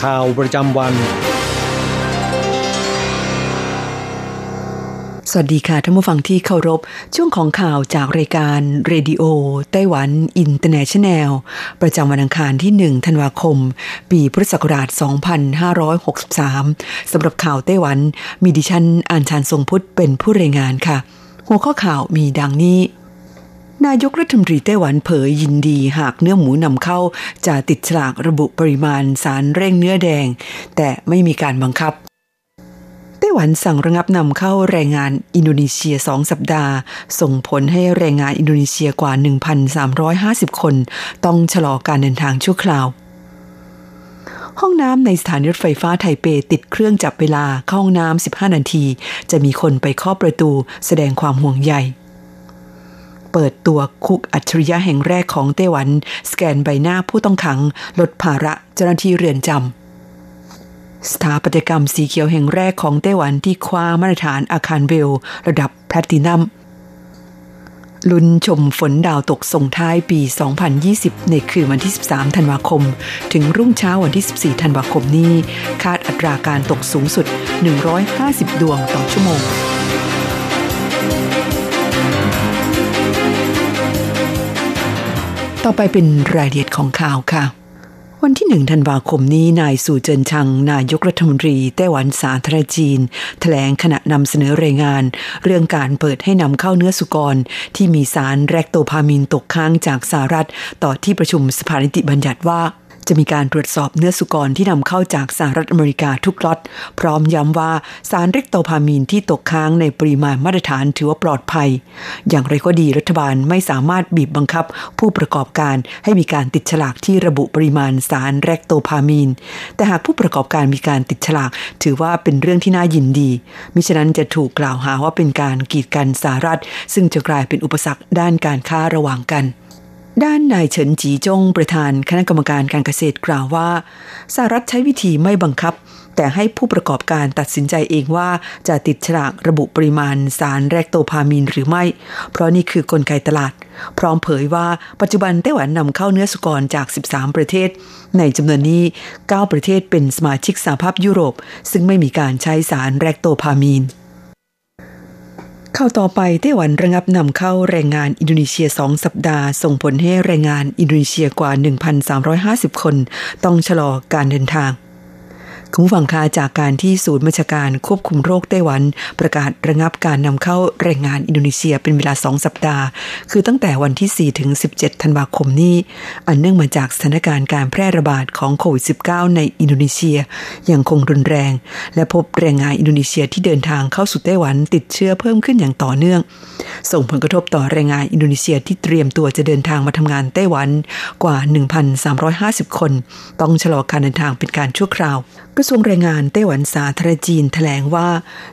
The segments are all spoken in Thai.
ข่าวประจำวัน สวัสดีค่ะท่านผู้ฟังที่เคารพ ช่วงของข่าวจากรายการ Radio Taiwan International ประจำวันอังคารที่ 1 ธันวาคม ปีพุทธศักราช 2563 สำหรับข่าวไต้หวัน มีดิฉันอ่านชานทรงพุทธเป็นผู้รายงานค่ะ หัวข้อข่าวมีดังนี้ นายกรัฐมนตรีไต้หวันเผยยินดีหากเนื้อหมูนำเข้า จะติดฉลากระบุปริมาณสารเร่งเนื้อแดง แต่ไม่มีการบังคับไต้หวันสั่งระงับนำเข้าแรงงานอินโดนีเซียสองสัปดาห์ ส่งผลให้แรงงานอินโดนีเซียกว่า 1,350 คน ต้องชะลอการเดินทางชั่วคราว ห้องน้ำในสถานีรถไฟฟ้าไทเปติดเครื่องจับเวลาเข้าห้องน้ำ 15 นาที จะมีคนไปเคาะประตูแสดงความห่วงใย เปิดตัวคุกอัจฉริยะแห่งแรกของไต้หวัน สแกนใบหน้าผู้ต้องขัง ลดภาระเจ้าหน้าที่เรือนจำสถาปัตยกรรมสีเขียวแห่งแรกของไต้หวันที่คว้ามาตรฐานอาคารเบลระดับแพลตินัมลุ้นชมฝนดาวตกส่งท้ายปี 2020 ในคืนวันที่ 13 ธันวาคม ถึงรุ่งเช้าวันที่ 14 ธันวาคมนี้ คาดอัตราการตกสูงสุด 150 ดวงต่อชั่วโมง ต่อไปเป็นรายละเอียดของข่าวค่ะ วันที่หนึ่งธันวาคมนี้นายสู่เจินชัง นายกรัฐมนตรีไต้หวันสาธารณจีนแถลงขณะนำเสนอรายงาน เรื่องการเปิดให้นำเข้าเนื้อสุกร ที่มีสารแรกโตพามินตกค้างจากสหรัฐ ต่อที่ประชุมสภานิติบัญญัติว่า จะมีการตรวจสอบเนื้อสุกรที่นำเข้าจากสหรัฐอเมริกาทุกล็อต พร้อมย้ำว่าสารเรกโตพามีนที่ตกค้างในปริมาณมาตรฐานถือว่าปลอดภัย อย่างไรก็ดีรัฐบาลไม่สามารถบีบบังคับ ผู้ประกอบการให้มีการติดฉลากที่ระบุปริมาณสารแรกโตพามีน แต่หากผู้ประกอบการมีการติดฉลาก ถือว่าเป็นเรื่องที่น่ายินดี มิฉะนั้นจะถูกกล่าวหาว่าเป็นการกีดกันสหรัฐ ซึ่งจะกลายเป็นอุปสรรคด้านการค้าระหว่างกัน ด้านนายเฉินจีจงประธานคณะกรรมการการเกษตรกล่าวว่าสหรัฐใช้วิธีไม่บังคับ แต่ให้ผู้ประกอบการตัดสินใจเองว่าจะติดฉลากระบุปริมาณสารแรกโตพามีนหรือไม่ เพราะนี่คือกลไกตลาด พร้อมเผยว่าปัจจุบันไต้หวันนำเข้าเนื้อสุกรจาก 13 ประเทศ ในจำนวนนี้ 9 ประเทศเป็นสมาชิกสหภาพยุโรป ซึ่งไม่มีการใช้สารแรกโตพามีน ข้าต่อไปไต้หวันระงับนำเข้าแรงงานอินโดนีเซียสองสัปดาห์ ส่งผลให้แรงงานอินโดนีเซียกว่า 1,350 คน ต้องชะลอการเดินทาง คุณฟังคะจากการที่ศูนย์บัญชาการควบคุมโรคไต้หวัน ประกาศระงับการนำเข้าแรงงานอินโดนีเซียเป็นเวลา 2 สัปดาห์ คือตั้งแต่วันที่ 4 ถึง 17 ธันวาคมนี้ อันเนื่องมาจากสถานการณ์การแพร่ระบาดของโควิด -19 ในอินโดนีเซียยังคงรุนแรง และพบแรงงานอินโดนีเซียที่เดินทางเข้าสู่ไต้หวันติดเชื้อเพิ่มขึ้นอย่างต่อเนื่อง ส่งผลกระทบต่อแรงงานอินโดนีเซียที่เตรียมตัวจะเดินทางมาทำงานไต้หวันกว่า 1,350 คน ต้องชะลอการเดินทางเป็นการชั่วคราวกระทรวงแรงงานไต้หวันสาธารณจีนแถลงว่า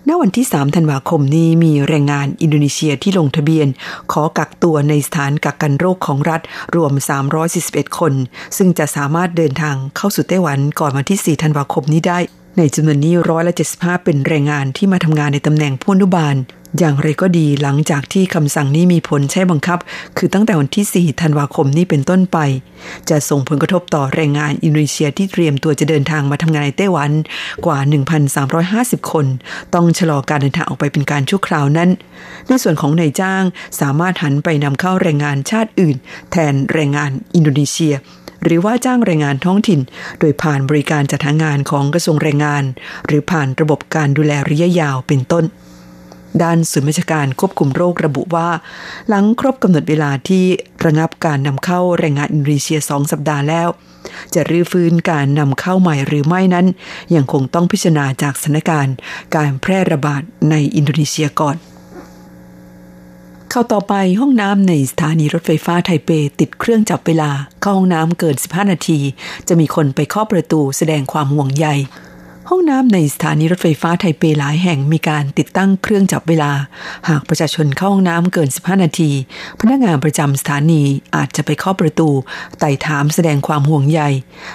ณ วันที่ 3 ธันวาคมนี้มีแรงงานอินโดนีเซียที่ลงทะเบียน ขอกักตัวในสถานกักกันโรคของรัฐรวม 341 คน ซึ่งจะสามารถเดินทางเข้าสู่ไต้หวันก่อนวันที่ 4 ธันวาคมนี้ได้ในจำนวนนี้ร้อยละ75 เป็นแรงงานที่มาทำงานในตำแหน่งผู้นุบาล อย่างไรก็ดีหลังจากที่คำสั่งนี้มีผลใช้บังคับ คือตั้งแต่วันที่ 4 ธันวาคมนี้เป็นต้นไป จะส่งผลกระทบต่อแรงงานอินโดนีเซียที่เตรียมตัวจะเดินทางมาทำงานในไต้หวันกว่า 1,350 คน ต้องชะลอการเดินทางออกไปเป็นการชั่วคราวนั้น ในส่วนของนายจ้างสามารถหันไปนำเข้าแรงงานชาติอื่น แทนแรงงานอินโดนีเซียหรือว่าจ้างแรงงานท้องถิ่น โดยผ่านบริการจัดหางานของกระทรวงแรงงาน หรือผ่านระบบการดูแลระยะยาวเป็นต้น ด้านศูนย์ราชการควบคุมโรคระบุว่า หลังครบกำหนดเวลาที่ระงับการนำเข้าแรงงานอินโดนีเซียสองสัปดาห์แล้ว จะรื้อฟื้นการนำเข้าใหม่หรือไม่นั้น ยังคงต้องพิจารณาจากสถานการณ์ การแพร่ระบาดในอินโดนีเซียก่อนเข้าต่อไปห้องน้ำในสถานีรถไฟฟ้าไทเปติดเครื่องจับเวลา เข้าห้องน้ำเกิน 15 นาที จะมีคนไปเคาะประตูแสดงความห่วงใย ห้องน้ำในสถานีรถไฟฟ้าไทเปหลายแห่งมีการติดตั้งเครื่องจับเวลา หากประชาชนเข้าห้องน้ำเกิน 15 นาที พนักงานประจำสถานีอาจจะไปเคาะประตู ไต่ถามแสดงความห่วงใย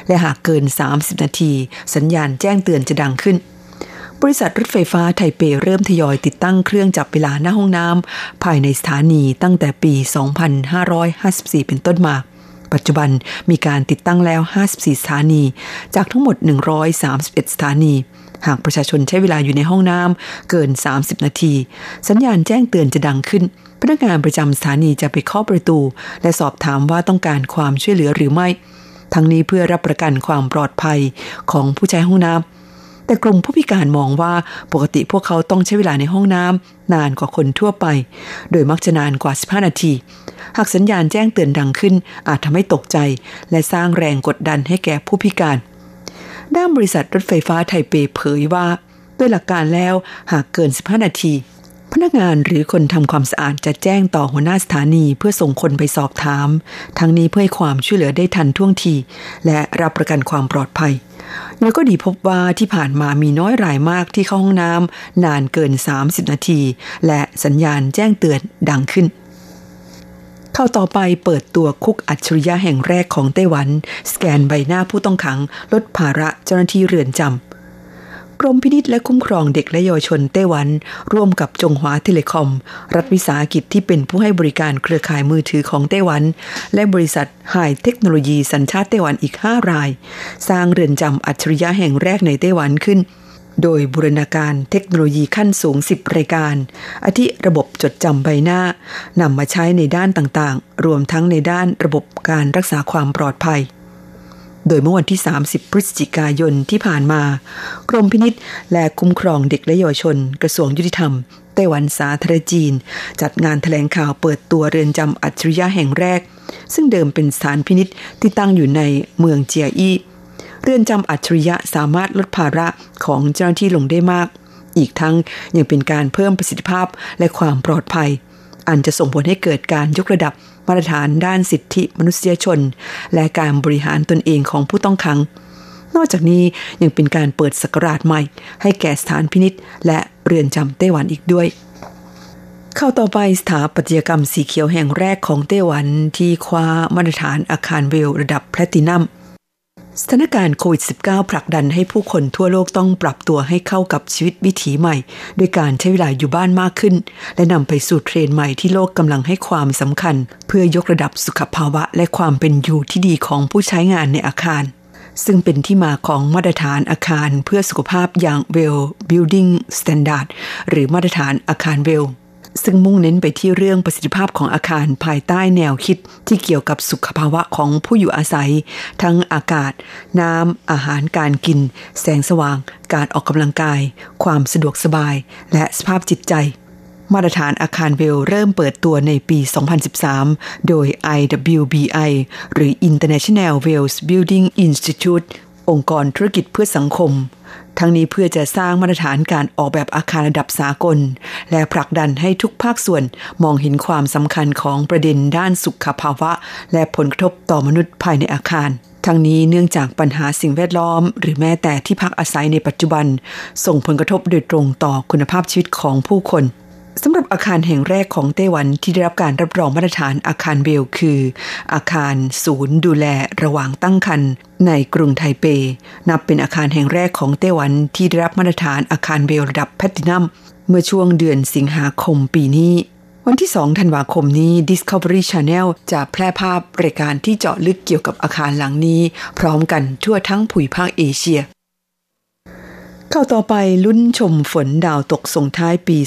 และหากเกิน 30 นาที สัญญาณแจ้งเตือนจะดังขึ้นบริษัทรถไฟฟ้าไทเปเริ่มทยอยติดตั้งเครื่องจับเวลาหน้าห้องน้ำภายในสถานีตั้งแต่ปี 2554 เป็นต้นมา ปัจจุบันมีการติดตั้งแล้ว 54 สถานี จากทั้งหมด 131 สถานี หากประชาชนใช้เวลาอยู่ในห้องน้ำเกิน 30 นาที สัญญาณแจ้งเตือนจะดังขึ้น พนักงานประจำสถานีจะไปเคาะประตู และสอบถามว่าต้องการความช่วยเหลือหรือไม่ ทั้งนี้เพื่อรับประกันความปลอดภัยของผู้ใช้ห้องน้ำ แต่กลุ่มผู้พิการมองว่าปกติพวกเขาต้องใช้เวลาในห้องน้ำนานกว่าคนทั่วไป โดยมักจะนานกว่า 15 นาที หากสัญญาณแจ้งเตือนดังขึ้น อาจทำให้ตกใจ และสร้างแรงกดดันให้แก่ผู้พิการ ด้านบริษัทรถไฟฟ้าไทเปเผยว่าด้วยหลักการแล้วหากเกิน 15 นาที พนักงานหรือคนทำความสะอาดจะแจ้งต่อหัวหน้าสถานีเพื่อส่งคนไปสอบถาม ทั้งนี้เพื่อให้ความช่วยเหลือได้ทันท่วงที และรับประกันความปลอดภัย แล้วก็ดีพบว่าที่ผ่านมามีน้อยรายมากที่เข้าห้องน้ำนานเกิน 30 นาที และสัญญาณแจ้งเตือนดังขึ้น เข้าต่อไปเปิดตัวคุกอัจฉริยะแห่งแรกของไต้หวัน สแกนใบหน้าผู้ต้องขัง ลดภาระเจ้าหน้าที่เรือนจำ กรมพินิษและคุ้มครองเด็กและเยาวชนไต้หวัน ร่วมกับจงหวาเทเลคอม รัฐวิสาหกิจที่เป็นผู้ให้บริการเครือข่ายมือถือของไต้หวัน และบริษัทไฮเทคโนโลยีสัญชาติไต้หวันอีก 5 ราย สร้างเรือนจำอัจฉริยะแห่งแรกในไต้หวันขึ้น โดยบูรณาการเทคโนโลยีขั้นสูง 10 รายการ อาทิระบบจดจำใบหน้านำมาใช้ในด้านต่างๆ รวมทั้งในด้านระบบการรักษาความปลอดภัย โดยเมื่อวันที่ 30 พฤศจิกายนที่ผ่านมา กรมพินิษและคุ้มครองเด็กและเยาวชน กระทรวงยุติธรรมไต้หวันสาธารณจีน จัดงานถแถลงข่าวเปิดตัวเรือนจำอัจฉริยะแห่งแรก ซึ่งเดิมเป็นสถานพินิษที่ตั้งอยู่ในเมืองเจียอี้เรือนจำอัจฉริยะสามารถลดภาระของเจ้าหน้าที่ลงได้มาก อีกทั้งยังเป็นการเพิ่มประสิทธิภาพและความปลอดภัย อันจะส่งผลให้เกิดการยกระดับ มาตรฐานด้านสิทธิมนุษยชน และการบริหารตนเองของผู้ต้องขัง นอกจากนี้ยังเป็นการเปิดสกราชใหม่ ให้แก่สถานพินิษและเรือนจำไต้หวันอีกด้วยเข้าต่อไปสถาปัตยกรรมสีเขียวแห่งแรกของไต้หวันที่คว้ามาตรฐานอาคารเวลระดับแพลตินัม สถานการณ์โควิด -19 ผลักดันให้ผู้คนทั่วโลกต้องปรับตัวให้เข้ากับชีวิตวิถีใหม่ ด้วยการใช้เวลาอยู่บ้านมากขึ้น และนำไปสู่เทรนใหม่ที่โลกกำลังให้ความสำคัญ เพื่อยกระดับสุขภาวะและความเป็นอยู่ที่ดีของผู้ใช้งานในอาคาร ซึ่งเป็นที่มาของมาตรฐานอาคารเพื่อสุขภาพอย่าง Well Building Standard หรือมาตรฐานอาคาร Well ซึ่งมุ่งเน้นไปที่เรื่องประสิทธิภาพของอาคารภายใต้แนวคิดที่เกี่ยวกับสุขภาวะของผู้อยู่อาศัย ทั้งอากาศ น้ำ อาหารการกิน แสงสว่าง การออกกำลังกาย ความสะดวกสบาย และสภาพจิตใจ มาตรฐานอาคารเวลเริ่มเปิดตัวในปี 2013 โดย IWBI หรือ International Wales Building Institute องค์กรธุรกิจเพื่อสังคม ทั้งนี้เพื่อจะสร้างมาตรฐานการออกแบบอาคารระดับสากล และผลักดันให้ทุกภาคส่วนมองเห็นความสำคัญของประเด็นด้านสุขภาวะ และผลกระทบต่อมนุษย์ภายในอาคาร ทั้งนี้เนื่องจากปัญหาสิ่งแวดล้อม หรือแม้แต่ที่พักอาศัยในปัจจุบัน ส่งผลกระทบโดยตรงต่อคุณภาพชีวิตของผู้คน สำหรับอาคารแห่งแรกของไต้หวันที่ได้รับการรับรองมาตรฐานอาคารเบลคือ อาคารศูนย์ดูแลระหว่างตั้งครรภ์ในกรุงไทเป นับเป็นอาคารแห่งแรกของไต้หวันที่ได้รับมาตรฐานอาคารเบลระดับแพลตินัมเมื่อช่วงเดือนสิงหาคมปีนี้วันที่ 2 ธันวาคมนี้ Discovery Channel จะแพร่ภาพรายการที่เจาะลึกเกี่ยวกับอาคารหลังนี้ พร้อมกันทั่วทั้งภูมิภาคเอเชีย ข้าวต่อไปลุ้นชมฝนดาวตกส่งท้ายปี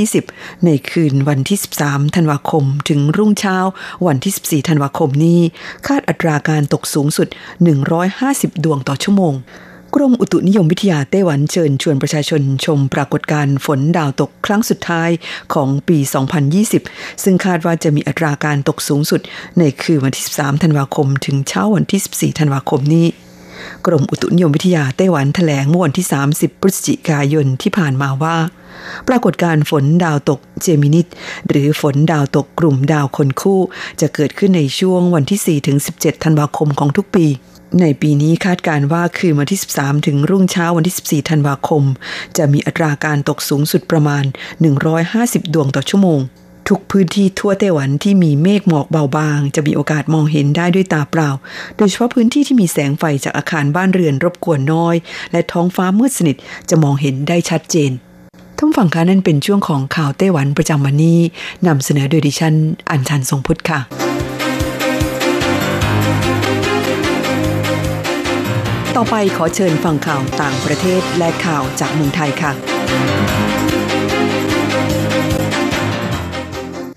2020 ในคืนวันที่ 13 ธันวาคม ถึงรุ่งเช้า วันที่ 14 ธันวาคมนี้ คาดอัตราการตกสูงสุด 150 ดวงต่อชั่วโมง กรมอุตุนิยมวิทยาไต้หวันเชิญชวนประชาชนชมปรากฏการณ์ฝนดาวตกครั้งสุดท้ายของปี 2020 ซึ่งคาดว่าจะมีอัตราการตกสูงสุด ในคืนวันที่ 13 ธันวาคม ถึงเช้าวันที่ 14 ธันวาคมนี้ กรมอุตุนิยมวิทยาไต้หวันแถลงเมื่อวันที่ 30 พฤศจิกายนที่ผ่านมาว่า ปรากฏการฝนดาวตกเจมินิต หรือฝนดาวตกกลุ่มดาวคนคู่ จะเกิดขึ้นในช่วงวันที่ 4 ถึง 17 ธันวาคมของทุกปีในปีนี้คาดการว่าคืนวันที่ 13 ถึงรุ่งเช้าวันที่ 14 ธันวาคม จะมีอัตราการตกสูงสุดประมาณ 150 ดวงต่อชั่วโมง ทุกพื้นที่ทั่วไต้หวันที่มีเมฆหมอกเบาบาง จะมีโอกาสมองเห็นได้ด้วยตาเปล่า โดยเฉพาะพื้นที่ที่มีแสงไฟจากอาคารบ้านเรือนรบกวนน้อย และท้องฟ้ามืดสนิทจะมองเห็นได้ชัดเจนท่านฝั่งคะนั่นเป็นช่วงของข่าวไต้หวันประจำวันนี้นำเสนอโดยดิฉันอัญชันทรงพุทธค่ะต่อไปขอเชิญฟังข่าวต่างประเทศและข่าวจากเมืองไทยค่ะ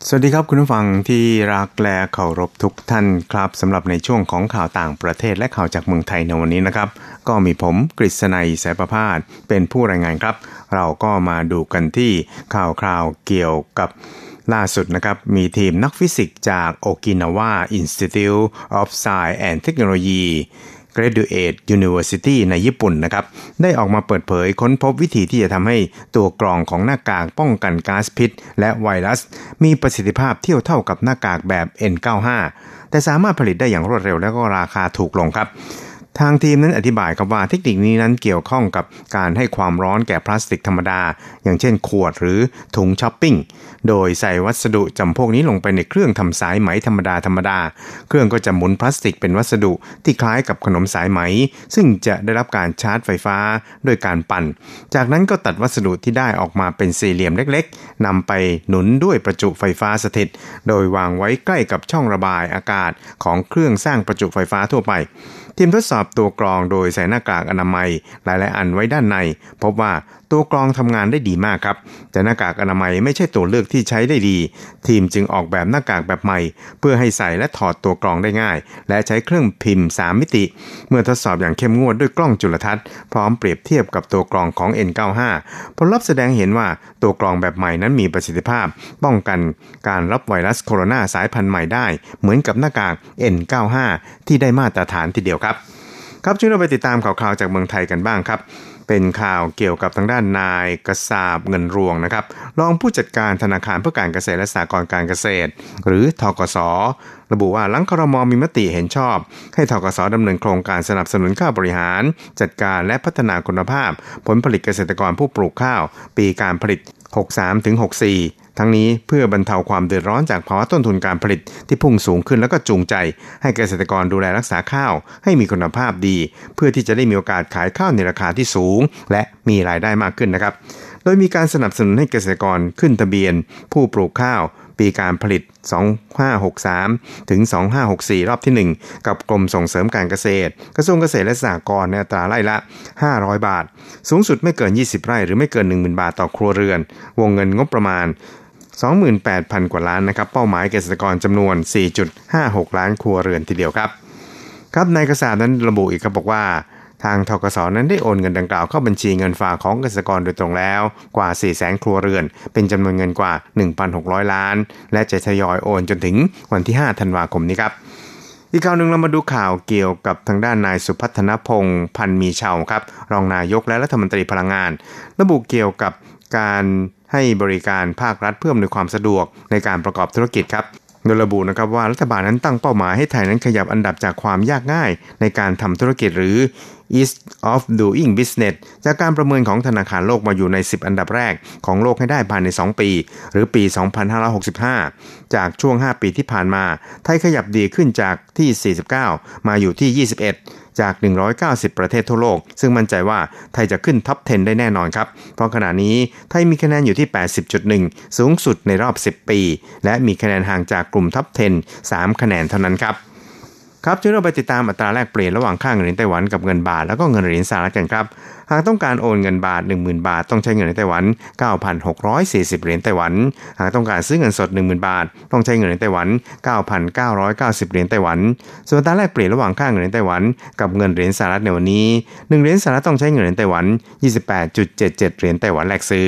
สวัสดีครับคุณผู้ฟังที่รักและเคารพทุกท่านครับสำหรับในช่วงของข่าวต่างประเทศและข่าวจากเมืองไทยในวันนี้นะครับ ก็มีผมกฤษณัยสายประพาสเป็นผู้รายงานครับ เราก็มาดูกันที่ข่าวคราวเกี่ยวกับล่าสุดนะครับ มีทีมนักฟิสิกส์จากโอกินาวา Institute of Science and Technology Graduate University ในญี่ปุ่นนะครับ ได้ออกมาเปิดเผยค้นพบวิธีที่จะทำให้ตัวกรองของหน้ากากป้องกันก๊าซพิษ และไวรัส มีประสิทธิภาพเทียบเท่ากับหน้ากากแบบ N95 แต่สามารถผลิตได้อย่างรวดเร็วและก็ราคาถูกลงครับ ทางทีมนั้นอธิบายครับว่าเทคนิคนี้นั้นเกี่ยวข้องกับการให้ความร้อนแก่พลาสติกธรรมดา อย่างเช่นขวดหรือถุงช้อปปิ้ง โดยใส่วัสดุจำพวกนี้ลงไปในเครื่องทำสายไหมธรรมดาธรรมดา เครื่องก็จะหมุนพลาสติกเป็นวัสดุที่คล้ายกับขนมสายไหม ซึ่งจะได้รับการชาร์จไฟฟ้าด้วยการปั่น จากนั้นก็ตัดวัสดุที่ได้ออกมาเป็นสี่เหลี่ยมเล็กๆนำไปหนุนด้วยประจุไฟฟ้าสถิต โดยวางไว้ใกล้กับช่องระบายอากาศของเครื่องสร้างประจุไฟฟ้าทั่วไป ทีมทดสอบตัวกรองโดยใส่หน้ากากอนามัยหลายๆอันไว้ด้านใน พบว่า ตัวกรองทำงานได้ดีมากครับ แต่หน้ากากอนามัยไม่ใช่ตัวเลือกที่ใช้ได้ดี ทีมจึงออกแบบหน้ากากแบบใหม่ เพื่อให้ใส่และถอดตัวกรองได้ง่าย และใช้เครื่องพิมพ์ 3 มิติ เมื่อทดสอบอย่างเข้มงวดด้วยกล้องจุลทรรศน์พร้อมเปรียบเทียบกับตัวกรองของ N95 ผลลัพธ์แสดงเห็นว่าตัวกรองแบบใหม่นั้นมีประสิทธิภาพ ป้องกันการรับไวรัสโคโรนาสายพันธุ์ใหม่ได้ เหมือนกับหน้ากาก N95 ที่ได้มาตรฐานทีเดียวครับ ครับช่วยเราไปติดตามข่าวๆจากเมืองไทยกันบ้างครับ เป็นข่าวเกี่ยวกับทางด้านนายกระสาบเงินรวงนะครับรองผู้จัดการธนาคารเพื่อการเกษตรและสหกรณ์การเกษตร หรือทกสระบุว่าหลังครมมีมติเห็นชอบ ให้ทกสดำเนินโครงการสนับสนุนข้าวบริหาร จัดการและพัฒนาคุณภาพ ผลผลิตเกษตรกรผู้ปลูกข้าว ปีการผลิต 63-64 ทั้งนี้เพื่อบรรเทาความเดือดร้อนจากภาวะต้นทุนการผลิตที่พุ่งสูงขึ้นแล้วก็จูงใจ ให้เกษตรกรดูแลรักษาข้าว ให้มีคุณภาพดี เพื่อที่จะได้มีโอกาสขายข้าวในราคาที่สูง และมีรายได้มากขึ้นนะครับ โดยมีการสนับสนุนให้เกษตรกรขึ้นทะเบียน ผู้ปลูกข้าว ปีการผลิต 2563 ถึง 2564 รอบที่ 1 กับกรมส่งเสริมการเกษตร กระทรวงเกษตรและสหกรณ์ในอัตราไร่ละ 500 บาท สูงสุดไม่เกิน 20 ไร่หรือไม่เกิน 10,000 บาทต่อครัวเรือน วงเงินงบประมาณ 28,000 กว่าล้านนะครับ เป้าหมายเกษตรกรจำนวน 4.56 ล้านครัวเรือนทีเดียวครับ ครับนายกษานั้นระบุอีกครับบอกว่า ทางทกศนั้นได้โอนเงินดังกล่าวเข้าบัญชีเงินฝากของเกษตรกรโดยตรงแล้วกว่า 4 0 0 0 0 0 ครัวเรือน เป็นจำนวนเงินกว่า 1,600 ล้าน และจะทยอยโอนจนถึงวันที่ 5 ธันวาคมนี้ครับอีกข่าวหนึ่งเรามาดูข่าวเกี่ยวกับทางด้านนายสุพัฒนพงศ์พันมีเชาครับ รองนายกและรัฐมนตรีพลังงาน ระบุเกี่ยวกับการ ให้บริการภาครัฐเพื่ออำนวยความสะดวกในการประกอบธุรกิจครับโดยระบุนะครับว่ารัฐบาลนั้นตั้งเป้าหมายให้ไทยนั้นขยับอันดับจากความยากง่ายในการทำธุรกิจหรือ East of Doing Business จากการประเมินของธนาคารโลกมาอยู่ใน 10 อันดับแรกของโลกให้ได้ภายใน 2 ปี หรือปี 2565 จากช่วง 5 ปีที่ผ่านมา ไทยขยับดีขึ้นจากที่ 49 มาอยู่ที่ 21จาก 190 ประเทศทั่วโลก ซึ่งมั่นใจว่าไทยจะขึ้น top 10 ได้แน่นอนครับ เพราะขณะนี้ไทยมีคะแนนอยู่ที่ 80.1 สูงสุดในรอบ 10 ปี และมีคะแนนห่างจากกลุ่ม top 10 3 คะแนนเท่านั้นครับ ครับช่วงเราไปติดตามอัตราแลกเปลี่ยนระหว่างค่าเงินไต้หวันกับเงินบาทแล้วก็เงินเหรียญสหรัฐกันครับหากต้องการโอนเงินบาท 10,000 บาท ต้องใช้เงินในไต้หวัน 9,640 เหรียญไต้หวัน หากต้องการซื้อเงินสด 10,000 บาท ต้องใช้เงินในไต้หวัน 9,990 เหรียญไต้หวัน ส่วนอัตราแลกเปลี่ยนระหว่างค่าเงินในไต้หวัน กับเงินเหรียญสหรัฐในวันนี้ 1 เหรียญสหรัฐต้องใช้เงินในไต้หวัน 28.77 เหรียญไต้หวันแลกซื้อ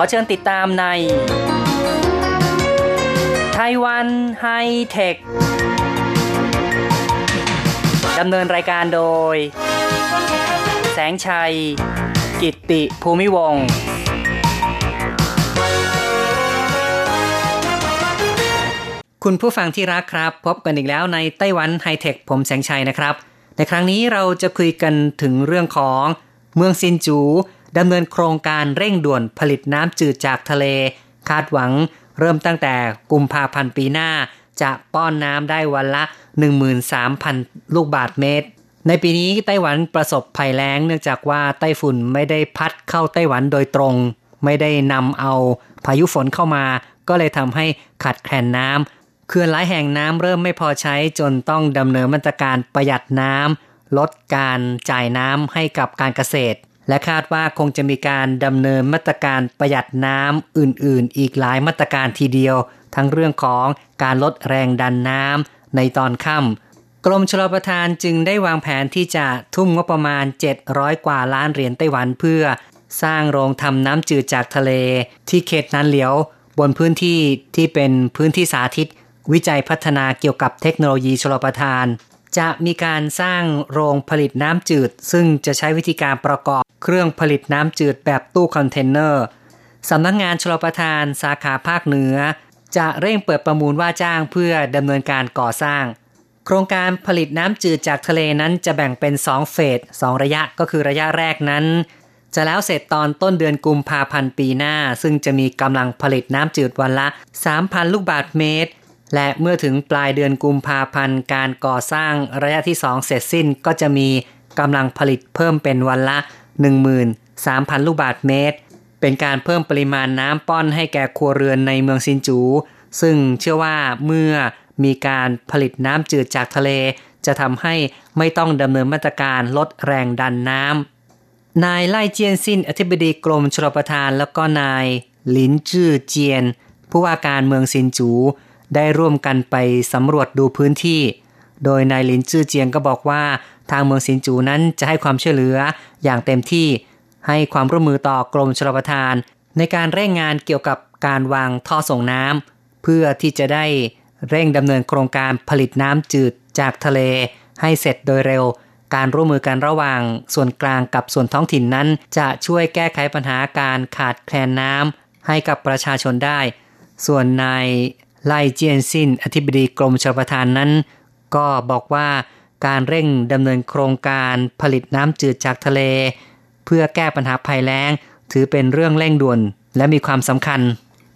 ขอเชิญติดตามในไต้หวันไฮเทคดำเนินรายการโดย แสงชัย กิตติภูมิวงคุณผู้ฟังที่รักครับ พบกันอีกแล้วในไต้หวันไฮเทคผมแสงชัยนะครับ ในครั้งนี้เราจะคุยกันถึงเรื่องของเมืองซินจู ดำเนินโครงการเร่งด่วนผลิตน้ำจืดจากทะเล คาดหวังเริ่มตั้งแต่กุมภาพันธ์ปีหน้า จะป้อนน้ำได้วันละ 13,000 ลูกบาทเมตร ในปีนี้ไต้หวันประสบภัยแล้งเนื่องจากว่าไต้ฝุ่นไม่ได้พัดเข้าไต้หวันโดยตรง ไม่ได้นำเอาพายุฝนเข้ามา ก็เลยทำให้ขาดแคลนน้ำเขื่อนหลายแห่งน้ำเริ่มไม่พอใช้จนต้องดำเนินมาตรการประหยัดน้ำลดการจ่ายน้ำให้กับการเกษตร และคาดว่าคงจะมีการดำเนินมาตรการประหยัดน้ำอื่นๆ อีกหลายมาตรการทีเดียว ทั้งเรื่องของการลดแรงดันน้ำในตอนค่ำกรมชลประทานจึงได้วางแผนที่จะทุ่มงบประมาณ 700 กว่าล้านเหรียญไต้หวันเพื่อ สร้างโรงทำน้ำจืดจากทะเล ที่เขตนันเหลียว บนพื้นที่ที่เป็นพื้นที่สาธิต วิจัยพัฒนาเกี่ยวกับเทคโนโลยีชลประทาน จะมีการสร้างโรงผลิตน้ำจืด ซึ่งจะใช้วิธีการประกอบเครื่องผลิตน้ำจืดแบบตู้คอนเทนเนอร์สำนักงงานชลประทานสาขาภาคเหนือ จะเร่งเปิดประมูลว่าจ้างเพื่อดำเนินการก่อสร้าง โครงการผลิตน้ำจืดจากทะเลนั้นจะแบ่งเป็น 2 เฟส 2 ระยะก็คือระยะแรกนั้น จะแล้วเสร็จตอนต้นเดือนกุมภาพันธ์ปีหน้า ซึ่งจะมีกำลังผลิตน้ำจืดวันละ 3,000 ลูกบาทเมตร และเมื่อถึงปลายเดือนกุมภาพันธ์การก่อสร้างระยะที่ 2 เสร็จสิ้นก็จะมีกำลังผลิตเพิ่มเป็นวันละ 13,000 ลูกบาทเมตร เป็นการเพิ่มปริมาณน้ำป้อนให้แก่ครัวเรือนในเมืองซินจู ซึ่งเชื่อว่าเมื่อมีการผลิตน้ำจืดจากทะเล จะทำให้ไม่ต้องดำเนินมาตรการลดแรงดันน้ำนายไล่เจียนซินอธิบดีกรมชลประทานแล้วก็นายหลินจื้อเจียน ผู้ว่าการเมืองซินจู ได้ร่วมกันไปสำรวจดูพื้นที่ โดยนายหลินจื้อเจียนก็บอกว่า ทางเมืองสินจูนั้นจะให้ความช่วยเหลืออย่างเต็มที่ ให้ความร่วมมือต่อกรมชลประทาน ในการเร่งงานเกี่ยวกับการวางท่อส่งน้ำเพื่อที่จะได้เร่งดำเนินโครงการผลิตน้ำจืดจากทะเล ให้เสร็จโดยเร็ว การร่วมมือกันระหว่างส่วนกลางกับส่วนท้องถิ่นนั้น จะช่วยแก้ไขปัญหาการขาดแคลนน้ำให้กับประชาชนได้ ส่วนนาย ไลเจียนซินอธิบดีกรมชลประทานนั้น ก็บอกว่าการเร่งดำเนินโครงการผลิตน้ำจืดจากทะเล เพื่อแก้ปัญหาภัยแล้ง ถือเป็นเรื่องเร่งด่วนและมีความสำคัญ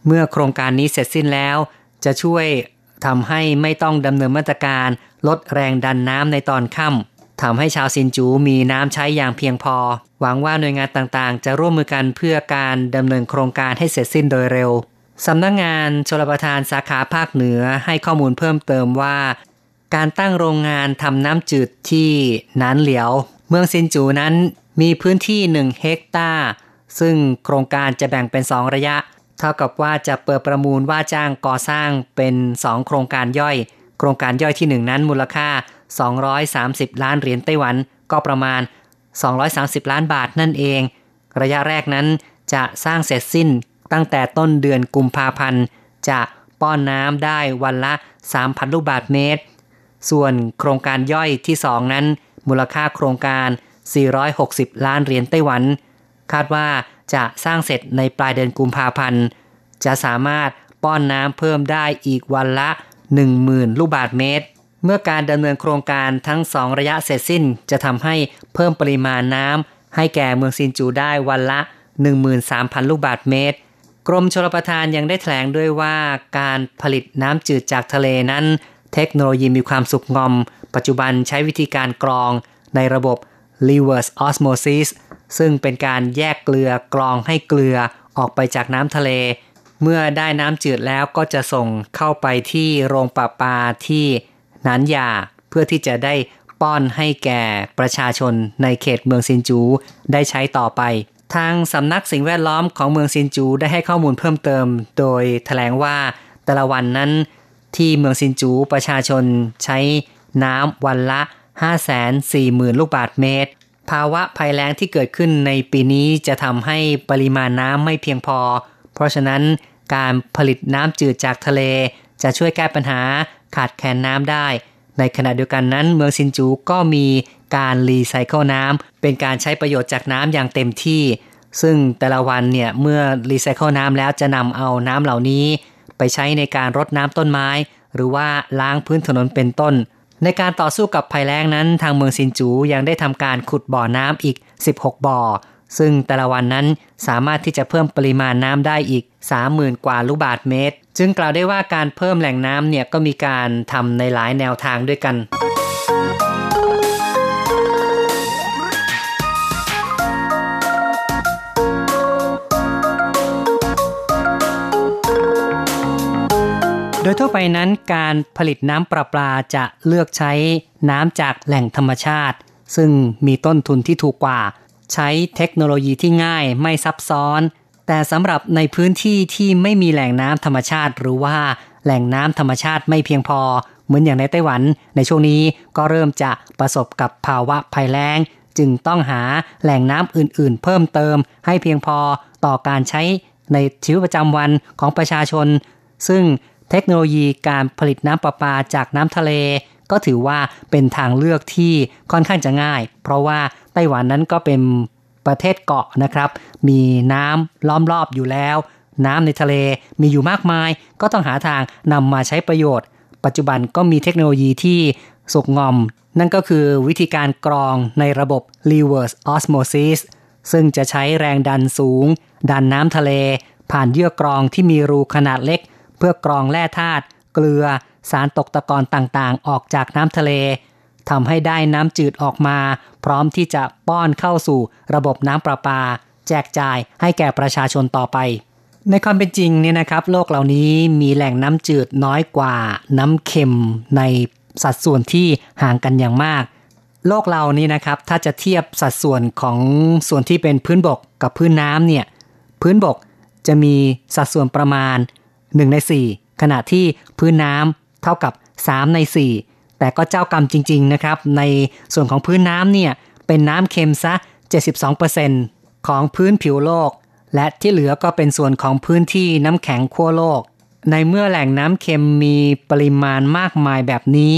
เมื่อโครงการนี้เสร็จสิ้นแล้ว จะช่วยทำให้ไม่ต้องดำเนินมาตรการลดแรงดันน้ำในตอนค่ำทำให้ชาวซินจูมีน้ำใช้อย่างเพียงพอ หวังว่าหน่วยงานต่างๆ จะร่วมมือกันเพื่อการดำเนินโครงการให้เสร็จสิ้นโดยเร็ว สำนักงงานชลประทานสาขาภาคเหนือให้ข้อมูลเพิ่มเติมว่า การตั้งโรงงานทำน้ำจืดที่นานเหลียว เมืองซินจูนั้นมีพื้นที่หนึ่งเฮกตาร์ ซึ่งโครงการจะแบ่งเป็นสองระยะ เท่ากับว่าจะเปิดประมูลว่าจ้างก่อสร้างเป็นสองโครงการย่อย โครงการย่อยที่หนึ่งนั้นมูลค่า 230 ล้านเหรียญไต้หวัน ก็ประมาณ 230 ล้านบาทนั่นเอง ระยะแรกนั้นจะสร้างเสร็จสิ้น ตั้งแต่ต้นเดือนกุมภาพันธ์ จะป้อนน้ำได้วันละ 3,000 ลูกบาทเมตร ส่วนโครงการย่อยที่ 2 นั้น มูลค่าโครงการ 460 ล้านเหรียญไต้หวัน คาดว่าจะสร้างเสร็จในปลายเดือนกุมภาพันธ์ จะสามารถป้อนน้ำเพิ่มได้อีกวันละ 10,000 ลูกบาทเมตร เมื่อการดำเนินโครงการทั้งสองระยะเสร็จสิ้น จะทำให้เพิ่มปริมาณน้ำให้แก่เมืองซินจูได้วันละ 13,000 ลูกบาทเมตร กรมชลประทานยังได้แถลงด้วยว่าการผลิตน้ำจืดจากทะเลนั้น เทคโนโลยีมีความสุกงอม ปัจจุบันใช้วิธีการกรองในระบบ reverse osmosis ซึ่งเป็นการแยกเกลือกรองให้เกลือออกไปจากน้ำทะเล เมื่อได้น้ำจืดแล้วก็จะส่งเข้าไปที่โรงประปาที่นันยา เพื่อที่จะได้ป้อนให้แก่ประชาชนในเขตเมืองซินจูได้ใช้ต่อไป ทางสำนักสิ่งแวดล้อมของเมืองซินจูได้ให้ข้อมูลเพิ่มเติม โดยแถลงว่าแต่ละวันนั้น ที่เมืองซินจูประชาชนใช้น้ำวันละ 540,000 ลูกบาทเมตร ภาวะภัยแล้งที่เกิดขึ้นในปีนี้จะทำให้ปริมาณน้ำไม่เพียงพอ เพราะฉะนั้นการผลิตน้ำจืดจากทะเล จะช่วยแก้ปัญหาขาดแคลนน้ำได้ ในขณะเดียวกันนั้น เมืองซินจูก็มีการรีไซเคิลน้ำเป็นการใช้ประโยชน์จากน้ำอย่างเต็มที่ ซึ่งแต่ละวันเนี่ยเมื่อรีไซเคิลน้ำแล้วจะนำเอาน้ำเหล่านี้ ไปใช้ในการรดน้ำต้นไม้ หรือว่าล้างพื้นถนนเป็นต้น ในการต่อสู้กับภัยแล้งนั้น ทางเมืองซินจูยังได้ทำการขุดบ่อน้ำอีก 16 บ่อ ซึ่งแต่ละวันนั้นสามารถที่จะเพิ่มปริมาณน้ำได้อีก 30,000 กว่าลูกบาทเมตร จึงกล่าวได้ว่าการเพิ่มแหล่งน้ำเนี่ยก็มีการทำในหลายแนวทางด้วยกันโดยทั่วไปนั้นการผลิตน้ำประปาจะเลือกใช้น้ำจากแหล่งธรรมชาติ ซึ่งมีต้นทุนที่ถูกกว่า ใช้เทคโนโลยีที่ง่ายไม่ซับซ้อน แต่สำหรับในพื้นที่ที่ไม่มีแหล่งน้ำธรรมชาติ หรือว่าแหล่งน้ำธรรมชาติไม่เพียงพอ เหมือนอย่างในไต้หวัน ในช่วงนี้ก็เริ่มจะประสบกับภาวะภัยแล้ง จึงต้องหาแหล่งน้ำอื่นๆ เพิ่มเติม ให้เพียงพอต่อการใช้ในชีวิตประจำวันของประชาชน ซึ่งเทคโนโลยีการผลิตน้ำประปาจากน้ำทะเล ก็ถือว่าเป็นทางเลือกที่ค่อนข้างจะง่าย เพราะว่าไต้หวันนั้นก็เป็นประเทศเกาะนะครับ มีน้ำล้อมรอบอยู่แล้ว น้ำในทะเลมีอยู่มากมาย ก็ต้องหาทางนำมาใช้ประโยชน์ ปัจจุบันก็มีเทคโนโลยีที่สุกงอม นั่นก็คือวิธีการกรองในระบบ reverse osmosis ซึ่งจะใช้แรงดันสูง ดันน้ำทะเล ผ่านเยื่อกรองที่มีรูขนาดเล็ก เพื่อกรองแร่ธาตุเกลือ สารตกตะกอนต่างๆ ออกจากน้ำทะเลทำให้ได้น้ำจืดออกมา พร้อมที่จะป้อนเข้าสู่ระบบน้ำประปา แจกจ่ายให้แก่ประชาชนต่อไป ในความเป็นจริงเนี่ยนะครับ โลกเหล่านี้มีแหล่งน้ำจืดน้อยกว่าน้ำเค็มในสัดส่วนที่ห่างกันอย่างมาก โลกเรานี่นะครับถ้าจะเทียบสัดส่วนของส่วนที่เป็นพื้นบกกับพื้นน้ำเนี่ยพื้นบกจะมีสัดส่วนประมาณ 1 ใน 4 ขณะที่พื้นน้ำ เท่ากับ 3 ใน 4 แต่ก็เจ้ากรรมจริง ๆ นะครับ ในส่วนของพื้นน้ำเนี่ย เป็นน้ำเค็มซะ 72%ของพื้นผิวโลก และที่เหลือก็เป็นส่วนของพื้นที่น้ำแข็งขั้วโลก ในเมื่อแหล่งน้ำเค็มมีปริมาณมากมายแบบนี้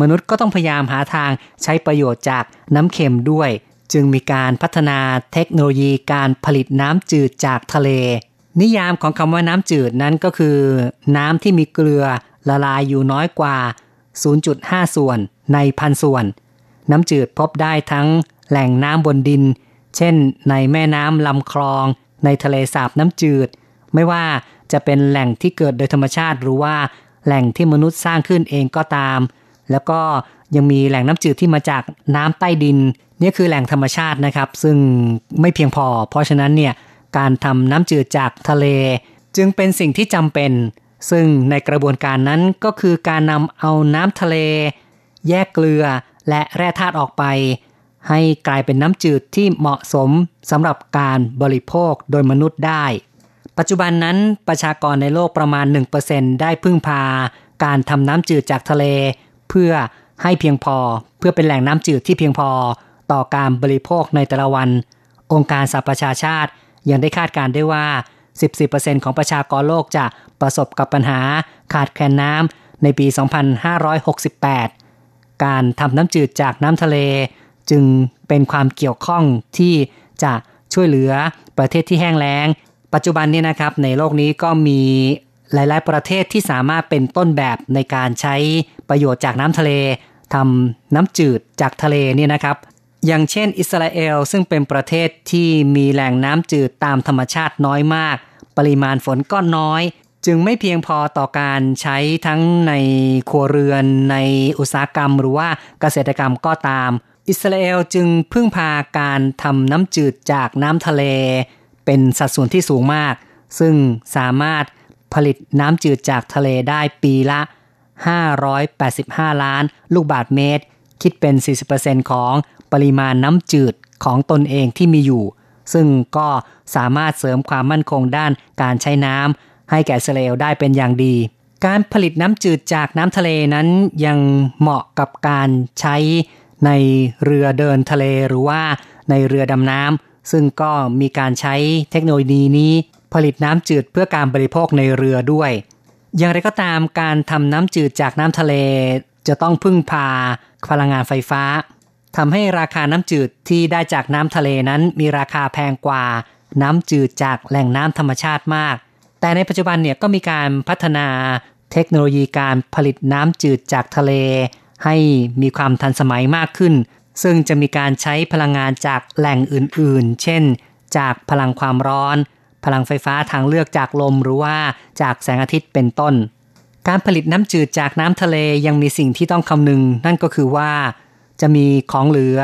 มนุษย์ก็ต้องพยายามหาทางใช้ประโยชน์จากน้ำเค็มด้วย จึงมีการพัฒนาเทคโนโลยีการผลิตน้ำจืดจากทะเลนิยามของคำว่าน้ำจืดนั้นก็คือ น้ำที่มีเกลือ ละลายอยู่น้อยกว่า 0.5 ส่วนในพันส่วน น้ำจืดพบได้ทั้งแหล่งน้ำบนดิน เช่น ในแม่น้ำลำคลอง ในทะเลสาบน้ำจืด ไม่ว่าจะเป็นแหล่งที่เกิดโดยธรรมชาติหรือว่าแหล่งที่มนุษย์สร้างขึ้นเองก็ตาม แล้วก็ยังมีแหล่งน้ำจืดที่มาจากน้ำใต้ดินนี่คือแหล่งธรรมชาตินะครับ ซึ่งไม่เพียงพอ เพราะฉะนั้นเนี่ยการทำน้ำจืดจากทะเล จึงเป็นสิ่งที่จำเป็น ซึ่งในกระบวนการนั้นก็คือการนำเอาน้ำทะเล แยกเกลือและแร่ธาตุออกไป ให้กลายเป็นน้ำจืดที่เหมาะสมสำหรับการบริโภคโดยมนุษย์ได้ ปัจจุบันนั้นประชากรในโลกประมาณ 1%ได้พึ่งพา การทำน้ำจืดจากทะเล เพื่อให้เพียงพอเพื่อเป็นแหล่งน้ำจืดที่เพียงพอต่อการบริโภคในแต่ละวัน องค์การสหประชาชาติยังได้คาดการได้ว่า 14%ของประชากรโลกจะประสบกับปัญหาขาดแคลนน้ำในปี 2568 การทำน้ำจืดจากน้ำทะเล จึงเป็นความเกี่ยวข้องที่จะช่วยเหลือประเทศที่แห้งแล้ง ปัจจุบันนี้นะครับในโลกนี้ก็มีหลาย ๆ ประเทศที่สามารถเป็นต้นแบบในการใช้ประโยชน์จากน้ำทะเลทำน้ำจืดจากทะเลนี่นะครับ อย่างเช่นอิสราเอลซึ่งเป็นประเทศที่มีแหล่งน้ำจืดตามธรรมชาติน้อยมาก ปริมาณฝนก็น้อย จึงไม่เพียงพอต่อการใช้ทั้งในครัวเรือนในอุตสาหกรรมหรือว่าเกษตรกรรมก็ตาม อิสราเอลจึงพึ่งพาการทำน้ำจืดจากน้ำทะเล เป็นสัดส่วนที่สูงมาก ซึ่งสามารถผลิตน้ำจืดจากทะเลได้ปีละ 585 ล้าน ลูกบาทเมตร คิดเป็น 40%ของ ปริมาณน้ำจืดของตนเองที่มีอยู่ ซึ่งก็สามารถเสริมความมั่นคงด้านการใช้น้ำให้แก่เซเลลได้เป็นอย่างดี การผลิตน้ำจืดจากน้ำทะเลนั้นยังเหมาะกับการใช้ในเรือเดินทะเลหรือว่าในเรือดำน้ำซึ่งก็มีการใช้เทคโนโลยีนี้ผลิตน้ำจืดเพื่อการบริโภคในเรือด้วย อย่างไรก็ตามการทำน้ำจืดจากน้ำทะเล จะต้องพึ่งพาพลังงานไฟฟ้า ทำให้ราคาน้ำจืดที่ได้จากน้ำทะเลนั้นมีราคาแพงกว่า น้ำจืดจากแหล่งน้ำธรรมชาติมาก แต่ในปัจจุบันเนี่ยก็มีการพัฒนาเทคโนโลยีการผลิตน้ำจืดจากทะเล ให้มีความทันสมัยมากขึ้น ซึ่งจะมีการใช้พลังงานจากแหล่งอื่นๆ เช่น จากพลังความร้อน พลังไฟฟ้าทางเลือกจากลมหรือว่าจากแสงอาทิตย์เป็นต้น การผลิตน้ำจืดจากน้ำทะเลยังมีสิ่งที่ต้องคำนึง นั่นก็คือว่า จะมีของเหลือ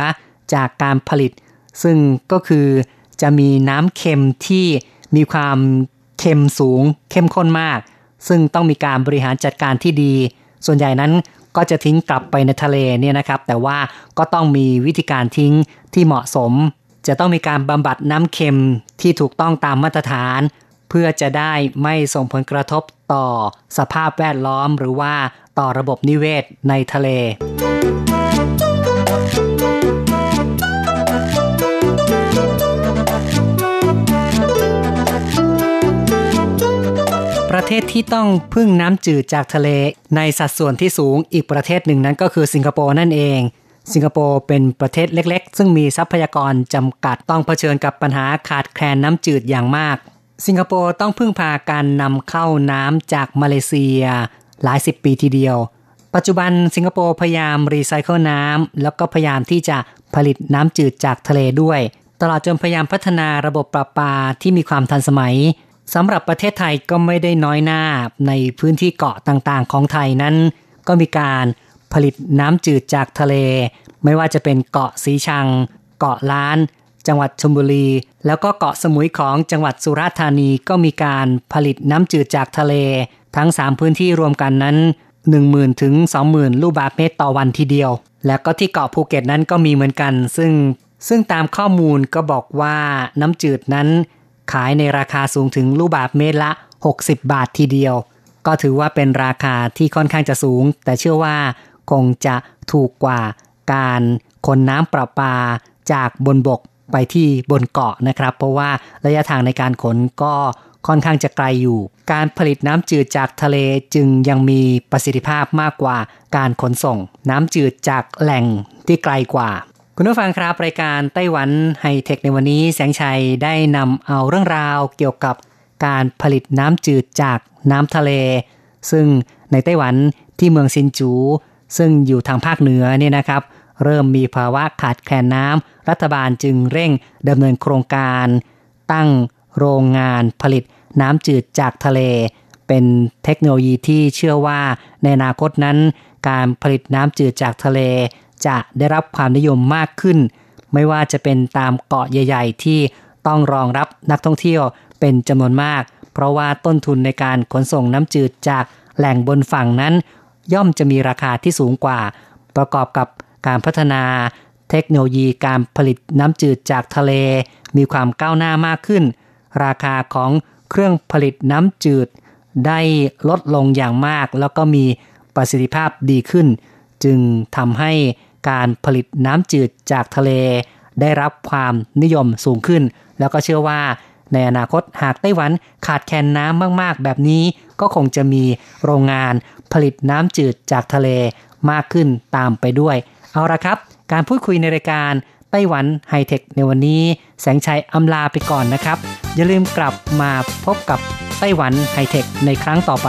จากการผลิต ซึ่งก็คือจะมีน้ำเค็มที่มีความเค็มสูงเข้มข้นมาก ซึ่งต้องมีการบริหารจัดการที่ดี ส่วนใหญ่นั้นก็จะทิ้งกลับไปในทะเลเนี่ยนะครับ แต่ว่าก็ต้องมีวิธีการทิ้งที่เหมาะสม จะต้องมีการบำบัดน้ำเค็มที่ถูกต้องตามมาตรฐาน เพื่อจะได้ไม่ส่งผลกระทบต่อสภาพแวดล้อมหรือว่าต่อระบบนิเวศในทะเล ประเทศที่ต้องพึ่งน้ำจืดจากทะเล ในสัดส่วนที่สูงอีกประเทศหนึ่งนั้นก็คือสิงคโปร์นั่นเอง สิงคโปร์เป็นประเทศเล็ก ๆ ซึ่งมีทรัพยากรจำกัดต้องเผชิญกับปัญหาขาดแคลนน้ำจืดอย่างมาก สิงคโปร์ต้องพึ่งพาการนำเข้าน้ำจากมาเลเซีย หลายสิบปีทีเดียว ปัจจุบันสิงคโปร์พยายามรีไซเคิลน้ำแล้วก็พยายามที่จะผลิตน้ำจืดจากทะเลด้วย ตลอดจนพยายามพัฒนาระบบประปาที่มีความทันสมัย สำหรับประเทศไทยก็ไม่ได้น้อยหน้าในพื้นที่เกาะต่างๆ ของไทยนั้น ก็มีการผลิตน้ำจืดจากทะเล ไม่ว่าจะเป็นเกาะสีชัง เกาะล้าน จังหวัดชลบุรี แล้วก็เกาะสมุยของจังหวัดสุราษฎร์ธานีก็มีการผลิตน้ำจืดจากทะเล ทั้ง 3 พื้นที่รวมกันนั้น 10,000ถึง20,000 ลูกบาศก์เมตรต่อวันทีเดียว แล้วก็ที่เกาะภูเก็ตนั้นก็มีเหมือนกัน ซึ่งซึ่งตามข้อมูลก็บอกว่าน้ำจืดนั้น ขายในราคาสูงถึงลูกบาศก์เมตรละ 60 บาททีเดียว ก็ถือว่าเป็นราคาที่ค่อนข้างจะสูง แต่เชื่อว่าคงจะถูกกว่าการขนน้ำประปาจากบนบกไปที่บนเกาะนะครับ เพราะว่าระยะทางในการขนก็ค่อนข้างจะไกลอยู่ การผลิตน้ำจืดจากทะเลจึงยังมีประสิทธิภาพมากกว่าการขนส่ง น้ำจืดจากแหล่งที่ไกลกว่า คุณผู้ฟังครับรายการไต้หวันไฮเทคในวันนี้แสงชัยได้นำเอาเรื่องราวเกี่ยวกับการผลิตน้ำจืดจากน้ำทะเล ซึ่งในไต้หวันที่เมืองซินจู ซึ่งอยู่ทางภาคเหนือเนี่ยนะครับ เริ่มมีภาวะขาดแคลนน้ำรัฐบาลจึงเร่งดำเนินโครงการ ตั้งโรงงานผลิตน้ำจืดจากทะเล เป็นเทคโนโลยีที่เชื่อว่าในอนาคตนั้น การผลิตน้ำจืดจากทะเล จะได้รับความนิยมมากขึ้น ไม่ว่าจะเป็นตามเกาะใหญ่ ๆ ที่ต้องรองรับนักท่องเที่ยวเป็นจำนวนมาก เพราะว่าต้นทุนในการขนส่งน้ำจืดจากแหล่งบนฝั่งนั้น ย่อมจะมีราคาที่สูงกว่า ประกอบกับการพัฒนาเทคโนโลยีการผลิตน้ำจืดจากทะเล มีความก้าวหน้ามากขึ้น ราคาของเครื่องผลิตน้ำจืด ได้ลดลงอย่างมาก แล้วก็มีประสิทธิภาพดีขึ้น จึงทำให้ การผลิตน้ำจืดจากทะเล ได้รับความนิยมสูงขึ้น แล้วก็เชื่อว่าในอนาคตหากไต้หวันขาดแคลนน้ำมากๆ แบบนี้ก็คงจะมีโรงงานผลิตน้ำจืดจากทะเลมากขึ้นตามไปด้วย เอาละครับ การพูดคุยในรายการไต้หวันไฮเทคในวันนี้ แสงชัยอำลาไปก่อนนะครับ อย่าลืมกลับมาพบกับไต้หวันไฮเทคในครั้งต่อไป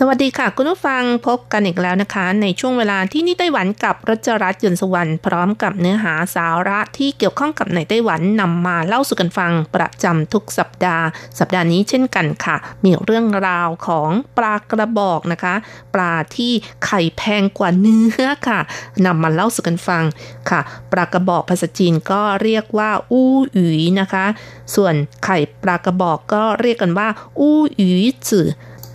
สวัสดีค่ะ คุณผู้ฟังพบกันอีกแล้วนะคะ ในช่วงเวลาที่นี่ไต้หวันกับรัชรัตน์ยนสวรรค์พร้อมกับเนื้อหาสาระที่เกี่ยวข้องกับในไต้หวันนำมาเล่าสู่กันฟังประจำทุกสัปดาห์ สัปดาห์นี้เช่นกันค่ะ มีเรื่องราวของปลากระบอกนะคะ ปลาที่ไข่แพงกว่าเนื้อค่ะนำมาเล่าสู่กันฟังค่ะ ปลากระบอกภาษาจีนก็เรียกว่าอู้หยีนะคะ ส่วนไข่ปลากระบอกก็เรียกกันว่าอู้หยีจื่อ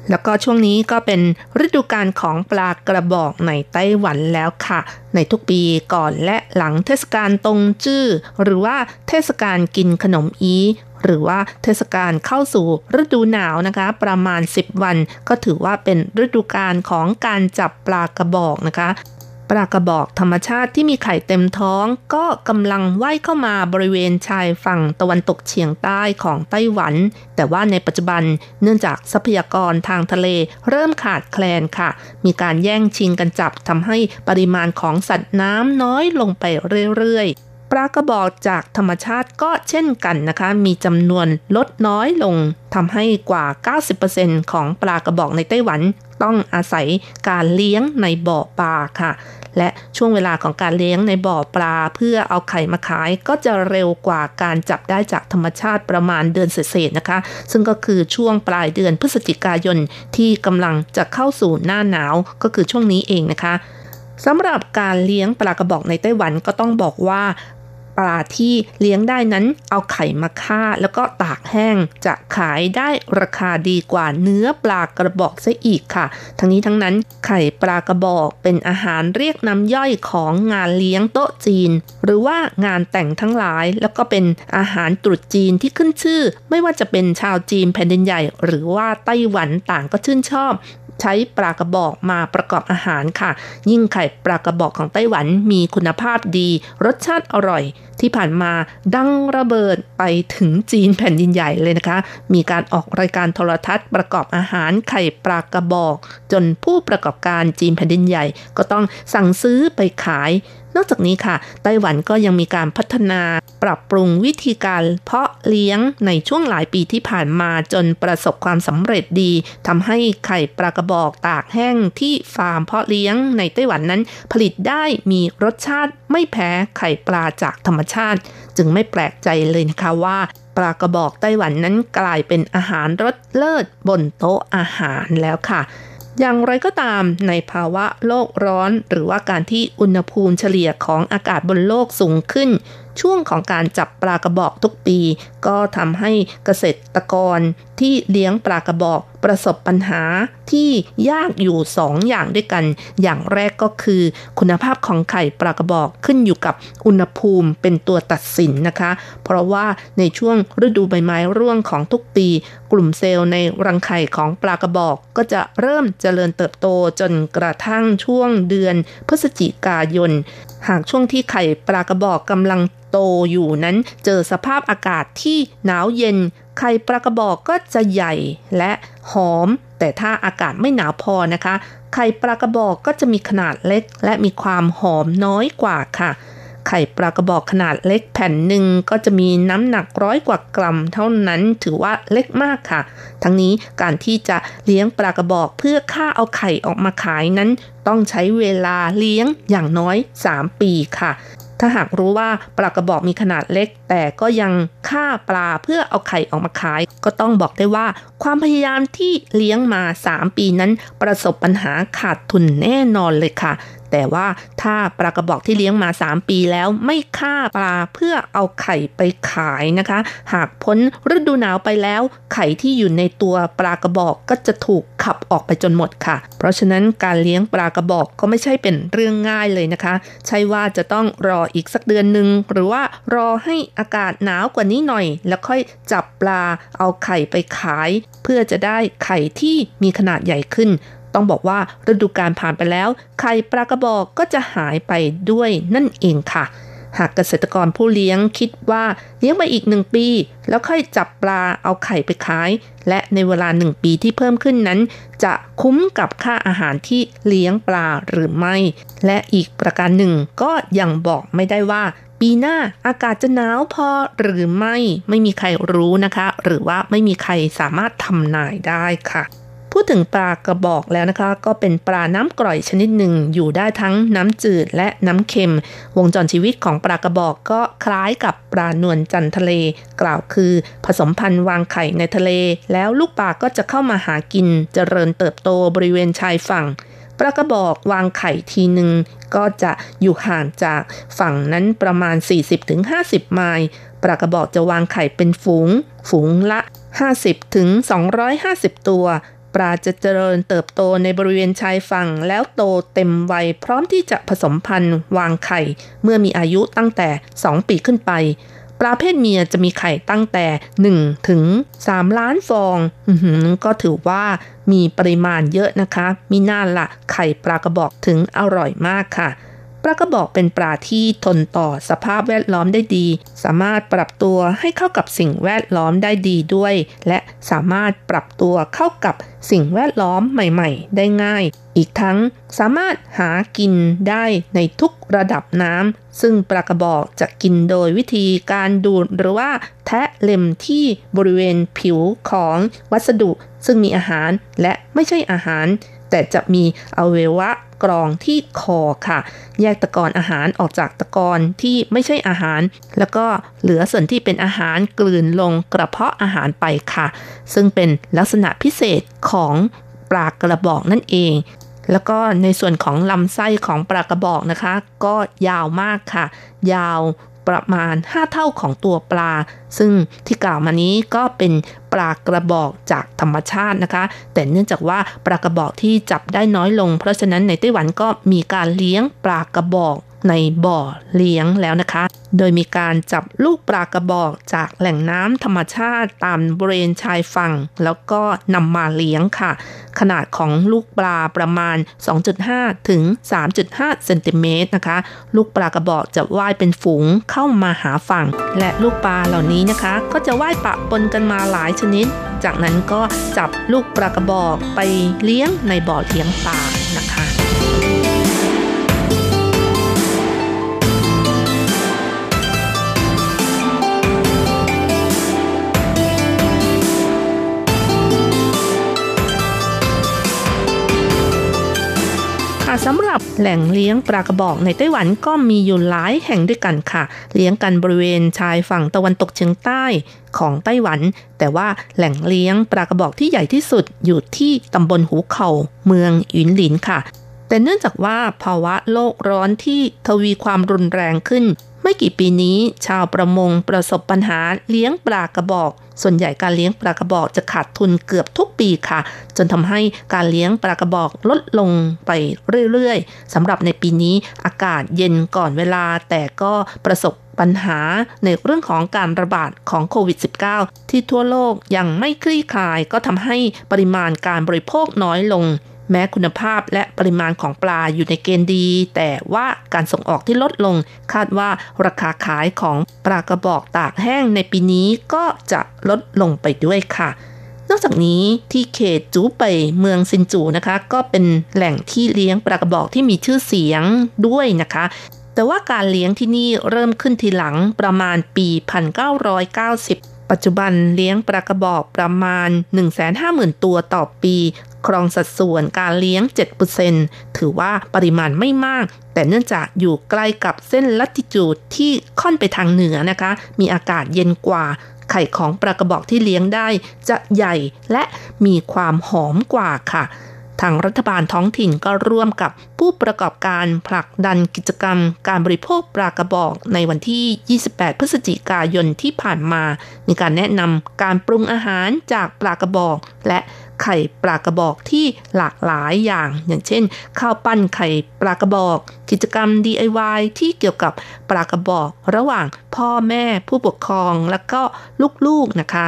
แล้วก็ช่วงนี้ก็เป็นฤดูกาลของปลากระบอกในไต้หวันแล้วค่ะ ในทุกปีก่อนและหลังเทศกาลตงจื้อหรือว่าเทศกาลกินขนมอีหรือว่าเทศกาลเข้าสู่ฤดูหนาวนะคะ ประมาณ 10 วัน ก็ถือว่าเป็นฤดูกาลของการจับปลากระบอกนะคะ ปลากระบอกธรรมชาติที่มีไข่เต็มท้อง ก็กำลังว่ายเข้ามาบริเวณชายฝั่งตะวันตกเฉียงใต้ของไต้หวัน แต่ว่าในปัจจุบันเนื่องจากทรัพยากรทางทะเลเริ่มขาดแคลนค่ะ มีการแย่งชิงกันจับทำให้ปริมาณของสัตว์น้ำน้อยลงไปเรื่อยๆ ปลากระบอกจากธรรมชาติก็เช่นกันนะคะ มีจำนวนลดน้อยลงทำให้กว่า 90%ของปลากระบอกในไต้หวัน ต้องอาศัยการเลี้ยงในบ่อปลาค่ะ และช่วงเวลาของการเลี้ยงในบ่อปลา เพื่อเอาไข่มาขายก็จะเร็วกว่าการจับได้จากธรรมชาติประมาณเดือนเศษนะคะ ซึ่งก็คือช่วงปลายเดือนพฤศจิกายนที่กำลังจะเข้าสู่หน้าหนาวก็คือช่วงนี้เองนะคะสำหรับการเลี้ยงปลากระบอกในไต้หวันก็ต้องบอกว่า ปลาที่เลี้ยงได้นั้นเอาไข่มาฆ่าแล้วก็ตากแห้ง จะขายได้ราคาดีกว่าเนื้อปลากระบอกซะอีกค่ะ ทั้งนี้ทั้งนั้นไข่ปลากระบอกเป็นอาหารเรียกน้ำย่อยของงานเลี้ยงโต๊ะจีน หรือว่างานแต่งทั้งหลาย แล้วก็เป็นอาหารตรุษจีนที่ขึ้นชื่อ ไม่ว่าจะเป็นชาวจีนแผ่นดินใหญ่ หรือว่าไต้หวันต่างก็ชื่นชอบ ใช้ปลากระบอกมาประกอบอาหารค่ะ ยิ่งไข่ปลากระบอกของไต้หวันมีคุณภาพดี รสชาติอร่อย ที่ผ่านมาดังระเบิดไปถึงจีนแผ่นดินใหญ่เลยนะคะ มีการออกรายการโทรทัศน์ประกอบอาหารไข่ปลากระบอก จนผู้ประกอบการจีนแผ่นดินใหญ่ ก็ต้องสั่งซื้อไปขาย นอกจากนี้ค่ะ ไต้หวันก็ยังมีการพัฒนาปรับปรุงวิธีการเพาะเลี้ยงในช่วงหลายปีที่ผ่านมาจนประสบความสำเร็จดีทำให้ไข่ปลากระบอกตากแห้งที่ฟาร์มเพาะเลี้ยงในไต้หวันนั้น ผลิตได้มีรสชาติไม่แพ้ไข่ปลาจากธรรมชาติ จึงไม่แปลกใจเลยนะคะว่าปลากระบอกไต้หวันนั้นกลายเป็นอาหารรสเลิศบนโต๊ะอาหารแล้วค่ะ อย่างไรก็ตามในภาวะโลกร้อน หรือว่าการที่อุณหภูมิเฉลี่ยของอากาศบนโลกสูงขึ้น ช่วงของการจับปลากระบอกทุกปี ก็ทำให้เกษตรกรที่เลี้ยงปลากระบอกประสบปัญหาที่ยากอยู่สองอย่างด้วยกัน อย่างแรกก็คือ คุณภาพของไข่ปลากระบอกขึ้นอยู่กับอุณหภูมิเป็นตัวตัดสินนะคะ เพราะว่าในช่วงฤดูใบไม้ร่วงของทุกปี กลุ่มเซลล์ในรังไข่ของปลากระบอกก็จะเริ่มเจริญเติบโตจนกระทั่งช่วงเดือนพฤศจิกายน หากช่วงที่ไข่ปลากระบอกกำลังโตอยู่นั้น เจอสภาพอากาศที่หนาวเย็น ไข่ปลากระบอกก็จะใหญ่และหอม แต่ถ้าอากาศไม่หนาวพอนะคะ ไข่ปลากระบอกก็จะมีขนาดเล็ก และมีความหอมน้อยกว่าค่ะ ไข่ปลากระบอกขนาดเล็กแผ่นหนึ่งก็จะมีน้ำหนักร้อยกว่ากรัม เท่านั้นถือว่าเล็กมากค่ะ ทั้งนี้การที่จะเลี้ยงปลากระบอกเพื่อฆ่าเอาไข่ออกมาขายนั้น ต้องใช้เวลาเลี้ยงอย่างน้อย 3 ปีค่ะ ถ้าหากรู้ว่าปลากระบอกมีขนาดเล็ก แต่ก็ยังฆ่าปลาเพื่อเอาไข่ออกมาขาย ก็ต้องบอกได้ว่า ความพยายามที่เลี้ยงมา 3 ปีนั้น ประสบปัญหาขาดทุนแน่นอนเลยค่ะ แต่ว่าถ้าปลากระบอกที่เลี้ยงมา 3 ปีแล้วไม่ฆ่าปลาเพื่อเอาไข่ไปขายนะคะ หากพ้นฤดูหนาวไปแล้ว ไข่ที่อยู่ในตัวปลากระบอกก็จะถูกขับออกไปจนหมดค่ะ เพราะฉะนั้นการเลี้ยงปลากระบอกก็ไม่ใช่เป็นเรื่องง่ายเลยนะคะ ใช่ว่าจะต้องรออีกสักเดือนหนึ่งหรือว่ารอให้อากาศหนาวกว่านี้หน่อย แล้วค่อยจับปลาเอาไข่ไปขาย เพื่อจะได้ไข่ที่มีขนาดใหญ่ขึ้น ต้องบอกว่าฤดูกาลผ่านไปแล้ว ไข่ปลากระบอกก็จะหายไปด้วยนั่นเองค่ะ หากเกษตรกรผู้เลี้ยงคิดว่าเลี้ยงไปอีกหนึ่งปี แล้วค่อยจับปลาเอาไข่ไปขาย และในเวลาหนึ่งปีที่เพิ่มขึ้นนั้น จะคุ้มกับค่าอาหารที่เลี้ยงปลาหรือไม่ และอีกประการหนึ่งก็ยังบอกไม่ได้ว่าปีหน้าอากาศจะหนาวพอหรือไม่ไม่มีใครรู้นะคะ หรือว่าไม่มีใครสามารถทำนายได้ค่ะ พูดถึงปลากระบอกแล้วนะคะ ก็เป็นปลาน้ำกร่อยชนิดหนึ่ง อยู่ได้ทั้งน้ำจืดและน้ำเค็ม วงจรชีวิตของปลากระบอกก็คล้ายกับปลานวลจันทะเล กล่าวคือ ผสมพันธุ์วางไข่ในทะเล แล้วลูกปลาก็จะเข้ามาหากินเจริญเติบโตบริเวณชายฝั่งปลากระบอกวางไข่ทีหนึ่งก็จะอยู่ห่างจากฝั่งนั้นประมาณ 40-50 ไมล์ปลากระบอกจะวางไข่เป็นฝูง ฝูงละ 50-250 ตัว ปลาจะเจริญเติบโตในบริเวณชายฝั่งแล้วโตเต็มวัยพร้อมที่จะผสมพันธุ์วางไข่ เมื่อมีอายุตั้งแต่ 2 ปีขึ้นไป ปลาเพศเมียจะมีไข่ตั้งแต่ 1 ถึง 3 ล้านฟองก็ถือว่ามีปริมาณเยอะนะคะ มีน่าละไข่ปลากระบอกถึงอร่อยมากค่ะ ปลากระบอกเป็นปลาที่ทนต่อสภาพแวดล้อมได้ดี สามารถปรับตัวให้เข้ากับสิ่งแวดล้อมได้ดีด้วย และสามารถปรับตัวเข้ากับสิ่งแวดล้อมใหม่ ๆ ได้ง่าย อีกทั้งสามารถหากินได้ในทุกระดับน้ำซึ่งปลากระบอกจะกินโดยวิธีการดูดหรือว่าแทะเล็มที่บริเวณผิวของวัสดุ ซึ่งมีอาหารและไม่ใช่อาหาร แต่จะมีอวัยวะ กรองที่คอค่ะ แยกตะกอนอาหารออกจากตะกอนที่ไม่ใช่อาหาร แล้วก็เหลือส่วนที่เป็นอาหารกลืนลงกระเพาะอาหารไปค่ะ ซึ่งเป็นลักษณะพิเศษของปลากระบอกนั่นเอง แล้วก็ในส่วนของลำไส้ของปลากระบอกนะคะ ก็ยาวมากค่ะ ยาว ประมาณ 5 เท่าของตัวปลา ซึ่งที่กล่าวมานี้ก็เป็นปลากระบอกจากธรรมชาตินะคะ แต่เนื่องจากว่าปลากระบอกที่จับได้น้อยลง เพราะฉะนั้นในไต้หวันก็มีการเลี้ยงปลากระบอก ในบ่อเลี้ยงแล้วนะคะ โดยมีการจับลูกปลากระบอกจากแหล่งน้ำธรรมชาติตามบริเวณชายฝั่ง แล้วก็นำมาเลี้ยงค่ะ ขนาดของลูกปลาประมาณ 2.5 ถึง 3.5 เซนติเมตรนะคะ ลูกปลากระบอกจะว่ายเป็นฝูงเข้ามาหาฝั่ง และลูกปลาเหล่านี้นะคะ ก็จะว่ายปะปนกันมาหลายชนิด จากนั้นก็จับลูกปลากระบอกไปเลี้ยงในบ่อเลี้ยงปลานะคะ สำหรับแหล่งเลี้ยงปลากระบอกในไต้หวันก็มีอยู่หลายแห่งด้วยกันค่ะ เลี้ยงกันบริเวณชายฝั่งตะวันตกเฉียงใต้ของไต้หวัน แต่ว่าแหล่งเลี้ยงปลากระบอกที่ใหญ่ที่สุดอยู่ที่ตำบลหูเขา่าเมืองอินหลินค่ะ แต่เนื่องจากว่าภาวะโลกร้อนที่ทวีความรุนแรงขึ้น ไม่กี่ปีนี้ชาวประมงประสบปัญหาเลี้ยงปลากระบอก ส่วนใหญ่การเลี้ยงปลากระบอกจะขาดทุนเกือบทุกปีค่ะ จนทำให้การเลี้ยงปลากระบอกลดลงไปเรื่อยๆสำหรับในปีนี้อากาศเย็นก่อนเวลา แต่ก็ประสบปัญหาในเรื่องของการระบาดของโควิด -19 ที่ทั่วโลกยังไม่คลี่คลายก็ทำให้ปริมาณการบริโภคน้อยลง แม้คุณภาพและปริมาณของปลาอยู่ในเกณฑ์ดี แต่ว่าการส่งออกที่ลดลง คาดว่าราคาขายของปลากระบอกตากแห้งในปีนี้ก็จะลดลงไปด้วยค่ะ นอกจากนี้ที่เขตจูไปเมืองซินจูนะคะ ก็เป็นแหล่งที่เลี้ยงปลากระบอกที่มีชื่อเสียงด้วยนะคะแต่ว่าการเลี้ยงที่นี่เริ่มขึ้นทีหลังประมาณปี 1990 ปัจจุบันเลี้ยงปลากระบอกประมาณ 150,000 ตัวต่อปี ครองสัดส่วนการเลี้ยง 7%ถือว่าปริมาณไม่มาก แต่เนื่องจากอยู่ใกล้กับเส้นลัติจูดที่ค่อนไปทางเหนือนะคะ มีอากาศเย็นกว่าไข่ของปลากระบอกที่เลี้ยงได้จะใหญ่และมีความหอมกว่าค่ะทางรัฐบาลท้องถิ่นก็ร่วมกับผู้ประกอบการผลักดันกิจกรรม การบริโภคปลากระบอกในวันที่ 28 พฤศจิกายนที่ผ่านมา มีการแนะนำการปรุงอาหารจากปลากระบอก และ ไข่ปลากระบอกที่หลากหลายอย่าง อย่างเช่น ข้าวปั้นไข่ปลากระบอก กิจกรรม DIY ที่เกี่ยวกับปลากระบอก ระหว่างพ่อแม่ผู้ปกครองและก็ลูกๆนะคะ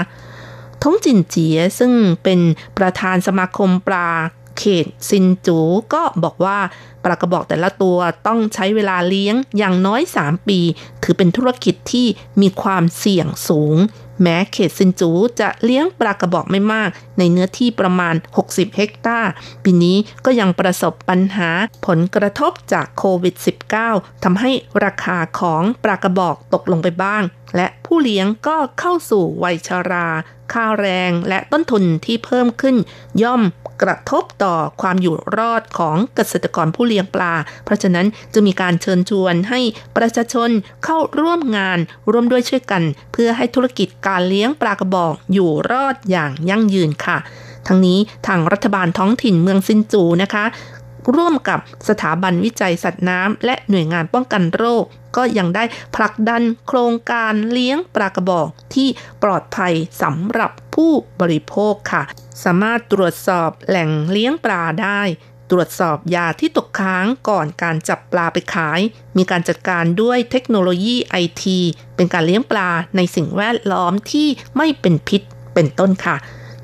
ทงจินเจียซึ่งเป็นประธานสมาคมปลาเขตซินจูก็บอกว่าปลากระบอกแต่ละตัวต้องใช้เวลาเลี้ยงอย่างน้อย 3 ปี ถือเป็นธุรกิจที่มีความเสี่ยงสูง แม้เขตซินจูจะเลี้ยงปลากระบอกไม่มาก ในเนื้อที่ประมาณ 60 เฮกตาร์ ปีนี้ก็ยังประสบปัญหาผลกระทบจากโควิด -19 ทำให้ราคาของปลากระบอกตกลงไปบ้าง และผู้เลี้ยงก็เข้าสู่วัยชารา ค่าแรงและต้นทุนที่เพิ่มขึ้นย่อม กระทบต่อความอยู่รอดของเกษตรกรผู้เลี้ยงปลา เพราะฉะนั้นจะมีการเชิญชวนให้ประชาชนเข้าร่วมงานร่วมด้วยช่วยกัน เพื่อให้ธุรกิจการเลี้ยงปลากระบอกอยู่รอดอย่างยั่งยืนค่ะ ทั้งนี้ทางรัฐบาลท้องถิ่นเมืองซินจูนะคะร่วมกับสถาบันวิจัยสัตว์น้ำและหน่วยงานป้องกันโรค ก็ยังได้ผลักดันโครงการเลี้ยงปลากระบอกที่ปลอดภัยสำหรับ ผู้บริโภคค่ะ สามารถตรวจสอบแหล่งเลี้ยงปลาได้ ตรวจสอบยาที่ตกค้างก่อนการจับปลาไปขาย มีการจัดการด้วยเทคโนโลยีไอทีเป็นการเลี้ยงปลาในสิ่งแวดล้อมที่ไม่เป็นพิษเป็นต้นค่ะ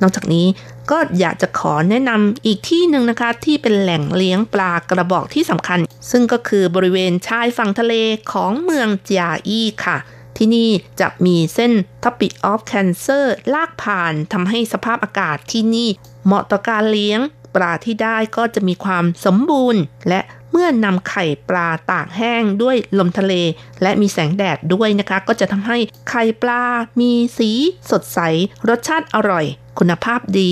นอกจากนี้ก็อยากจะขอแนะนำอีกที่หนึ่งนะคะ ที่เป็นแหล่งเลี้ยงปลากระบอกที่สำคัญ ซึ่งก็คือบริเวณชายฝั่งทะเลของเมืองจาอี้ค่ะ ที่นี่จะมีเส้นทัพปิออฟแคนเซอร์ลากผ่านทำให้สภาพอากาศที่นี่ เหมาะต่อการเลี้ยง ปลาที่ได้ก็จะมีความสมบูรณ์ และเมื่อนำไข่ปลาตากแห้งด้วยลมทะเล และมีแสงแดดด้วยนะคะ ก็จะทำให้ไข่ปลา มีสีสดใส รสชาติอร่อย คุณภาพดี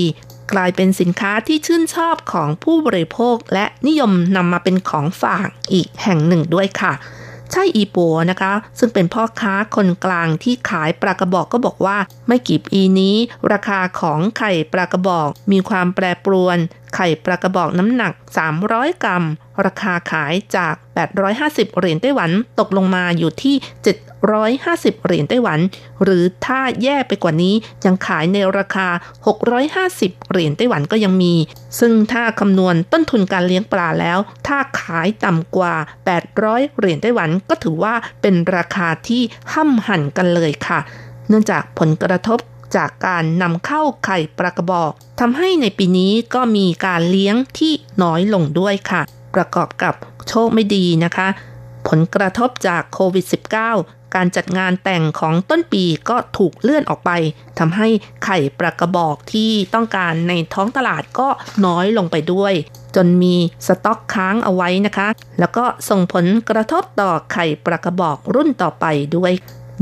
กลายเป็นสินค้าที่ชื่นชอบของผู้บริโภค และนิยมนำมาเป็นของฝากอีกแห่งหนึ่งด้วยค่ะ ช่อีปัวนะคะ ซึ่งเป็นพ่อค้าคนกลางที่ขายปลากระบอกก็บอกว่า ไม่กี่ปีนี้ ราคาของไข่ปลากระบอกมีความแปรปรวน ไข่ปลากระบอกน้ำหนัก 300 กรัม ราคาขายจาก 850 เหรียญไต้หวัน ตกลงมาอยู่ที่ 750 เหรียญไต้หวัน หรือถ้าแย่ไปกว่านี้ยังขายในราคา 650 เหรียญไต้หวันก็ยังมี ซึ่งถ้าคำนวณต้นทุนการเลี้ยงปลาแล้ว ถ้าขายต่ำกว่า 800 เหรียญไต้หวันก็ถือว่าเป็นราคาที่ห้ำหั่นกันเลยค่ะ เนื่องจากผลกระทบ จากการนำเข้าไข่ปลากระบอกทำให้ในปีนี้ก็มีการเลี้ยงที่น้อยลงด้วยค่ะ ประกอบกับโชคไม่ดีนะคะ ผลกระทบจากโควิด -19 การจัดงานแต่งของต้นปีก็ถูกเลื่อนออกไปทำให้ไข่ปลากระบอกที่ต้องการในท้องตลาดก็น้อยลงไปด้วย จนมีสต็อกค้างเอาไว้นะคะ แล้วก็ส่งผลกระทบต่อไข่ปลากระบอกรุ่นต่อไปด้วย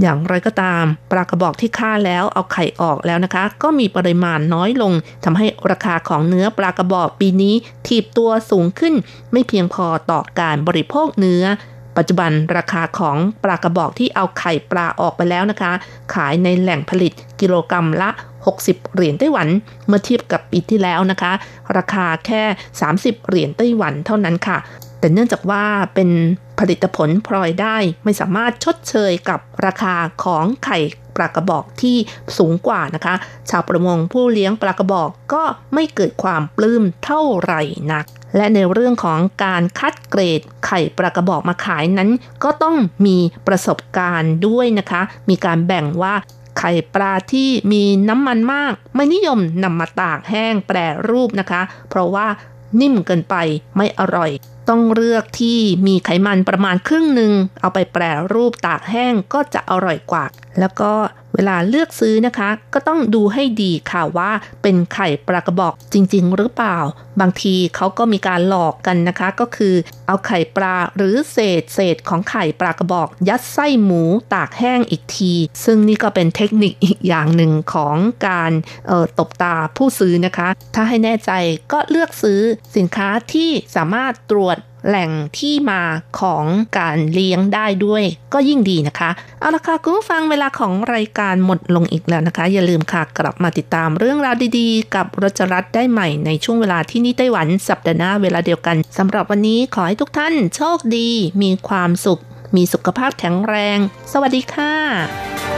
อย่างไรก็ตาม ปลากระบอกที่ฆ่าแล้วเอาไข่ออกแล้วนะคะ ก็มีปริมาณน้อยลงทำให้ราคาของเนื้อปลากระบอกปีนี้ถีบตัวสูงขึ้น ไม่เพียงพอต่อการบริโภคเนื้อ ปัจจุบันราคาของปลากระบอกที่เอาไข่ปลาออกไปแล้วนะคะ ขายในแหล่งผลิตกิโลกรรัมละ 60 เหรียญไต้หวัน เมื่อเทียบกับปีที่แล้วนะคะ ราคาแค่ 30 เหรียญไต้หวันเท่านั้นค่ะ แต่เนื่องจากว่าเป็นผลิตผลพลอยได้ไม่สามารถชดเชยกับราคาของไข่ปลากระบอกที่สูงกว่านะคะ ชาวประมงผู้เลี้ยงปลากระบอกก็ไม่เกิดความปลื้มเท่าไหร่นัก และในเรื่องของการคัดเกรดไข่ปลากระบอกมาขายนั้น ก็ต้องมีประสบการณ์ด้วยนะคะ มีการแบ่งว่าไข่ปลาที่มีน้ำมันมาก ไม่นิยมนำมาตากแห้งแปรรูปนะคะ เพราะว่านิ่มเกินไปไม่อร่อย ต้องเลือกที่มีไขมันประมาณครึ่งหนึ่ง เอาไปแปรรูปตากแห้งก็จะอร่อยกว่า แล้วก็ เวลาเลือกซื้อนะคะ ก็ต้องดูให้ดีค่ะว่าเป็นไข่ปลากระบอกจริง ๆ หรือเปล่า บางทีเขาก็มีการหลอกกันนะคะ ก็คือเอาไข่ปลาหรือเศษเศษของไข่ปลากระบอก ยัดไส้หมูตากแห้งอีกที ซึ่งนี่ก็เป็นเทคนิคอีกอย่างหนึ่งของการตบตาผู้ซื้อนะคะ ถ้าให้แน่ใจก็เลือกซื้อสินค้าที่สามารถตรวจแหล่งที่มาของการเลี้ยงได้ด้วย ก็ยิ่งดีนะคะ เอาละค่ะคุณผู้ฟังเวลาของรายการหมดลงอีกแล้วนะคะ อย่าลืมค่ะกลับมาติดตามเรื่องราวดีๆ กับรจรัสได้ใหม่ในช่วงเวลาที่นี่ไต้หวันสัปดาห์หน้าเวลาเดียวกันสำหรับวันนี้ขอให้ทุกท่านโชคดี มีความสุข มีสุขภาพแข็งแรง สวัสดีค่ะ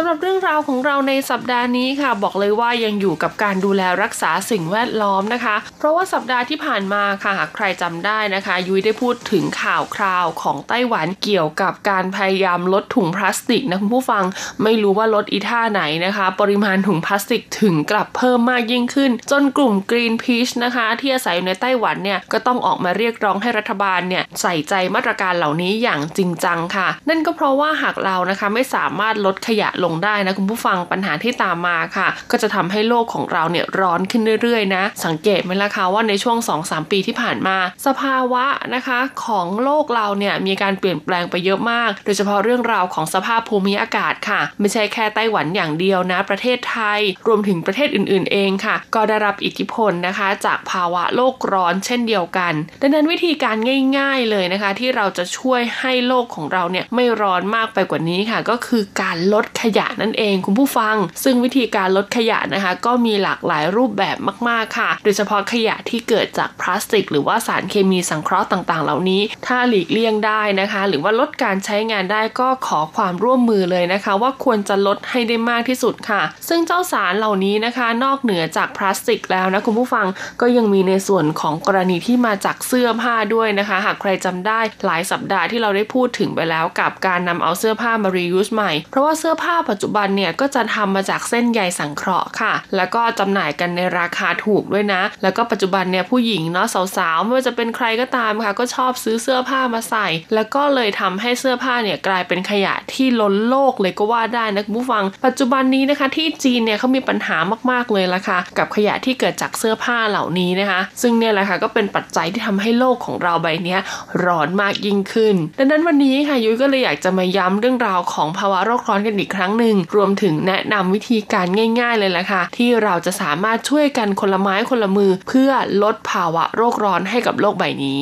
สำหรับเรื่องราวของเราในสัปดาห์นี้ค่ะ บอกเลยว่ายังอยู่กับการดูแลรักษาสิ่งแวดล้อมนะคะ เพราะว่าสัปดาห์ที่ผ่านมาค่ะหากใครจำได้นะคะ ยุ้ยได้พูดถึงข่าวคราวของไต้หวันเกี่ยวกับการพยายามลดถุงพลาสติกนะคุณผู้ฟังไม่รู้ว่าลดอีท่าไหนนะคะ ปริมาณถุงพลาสติกถึงกลับเพิ่มมากยิ่งขึ้น จนกลุ่ม Greenpeace นะคะ ที่อาศัยอยู่ในไต้หวันเนี่ยก็ต้องออกมาเรียกร้องให้รัฐบาลเนี่ยใส่ใจมาตรการเหล่านี้อย่างจริงจังค่ะ นั่นก็เพราะว่าหากเรานะคะไม่สามารถลดขยะลงได้นะคุณผู้ฟังปัญหาที่ตามมาค่ะ ก็จะทำให้โลกของเราเนี่ยร้อนขึ้นเรื่อยๆนะ สังเกตไหมล่ะคะว่าในช่วง 2-3 ปีที่ผ่านมา สภาวะนะคะของโลกเราเนี่ยมีการเปลี่ยนแปลงไปเยอะมาก โดยเฉพาะเรื่องราวของสภาพภูมิอากาศค่ะ ไม่ใช่แค่ไต้หวันอย่างเดียวนะ ประเทศไทย รวมถึงประเทศอื่นๆ เองค่ะ ก็ได้รับอิทธิพลนะคะ จากภาวะโลกร้อนเช่นเดียวกัน ดังนั้นวิธีการง่ายๆเลยนะคะ ที่เราจะช่วยให้โลกของเราเนี่ยไม่ร้อนมากไปกว่านี้ค่ะ ก็คือการลดขยะนั่นเองคุณผู้ฟัง ซึ่งวิธีการลดขยะนะคะ ก็มีหลากหลายรูปแบบมากๆค่ะ โดยเฉพาะขยะที่เกิดจากพลาสติก หรือว่าสารเคมีสังเคราะห์ต่างๆ เหล่านี้ ถ้าหลีกเลี่ยงได้นะคะ หรือว่าลดการใช้งานได้ก็ขอความร่วมมือเลยนะคะ ว่าควรจะลดให้ได้มากที่สุดค่ะ ซึ่งเจ้าสารเหล่านี้นะคะ นอกเหนือจากพลาสติกแล้วนะคุณผู้ฟังก็ยังมีในส่วนของกรณีที่มาจากเสื้อผ้าด้วยนะคะ หากใครจำได้หลายสัปดาห์ที่เราได้พูดถึงไปแล้วกับการนำเอาเสื้อผ้ามา reuse ใหม่ เพราะว่าเสื้อผ้าปัจจุบันเนี่ยก็จะทำมาจากเส้นใยสังเคราะห์ค่ะ แล้วก็จำหน่ายกันในราคาถูกด้วยนะ แล้วก็ปัจจุบันเนี่ยผู้หญิงเนาะสาวๆไม่ว่าจะเป็นใครก็ตามค่ะ ก็ชอบซื้อเสื้อผ้ามาใส่ แล้วก็เลยทำให้เสื้อผ้าเนี่ยกลายเป็นขยะที่ล้นโลกเลยก็ว่าได้นะผู้ฟัง ปัจจุบันนี้นะคะที่จีนเนี่ยเขามีปัญหามากๆเลยละค่ะ กับขยะที่เกิดจากเสื้อผ้าเหล่านี้นะคะ ซึ่งเนี่ยแหละค่ะก็เป็นปัจจัยที่ทำให้โลกของเราใบนี้ร้อนมากยิ่งขึ้น ดังนั้นวันนี้ค่ะยุ้ยก็เลยอยากจะมาย้ำเรื่องราวของภาวะโลกร้อนกันอีกครั้งหนึ่ง รวมถึงแนะนำวิธีการง่าย ๆ เลยแหละค่ะ ที่เราจะสามารถช่วยกันคนละไม้คนละมือ เพื่อลดภาวะโรคร้อนให้กับโลกใบนี้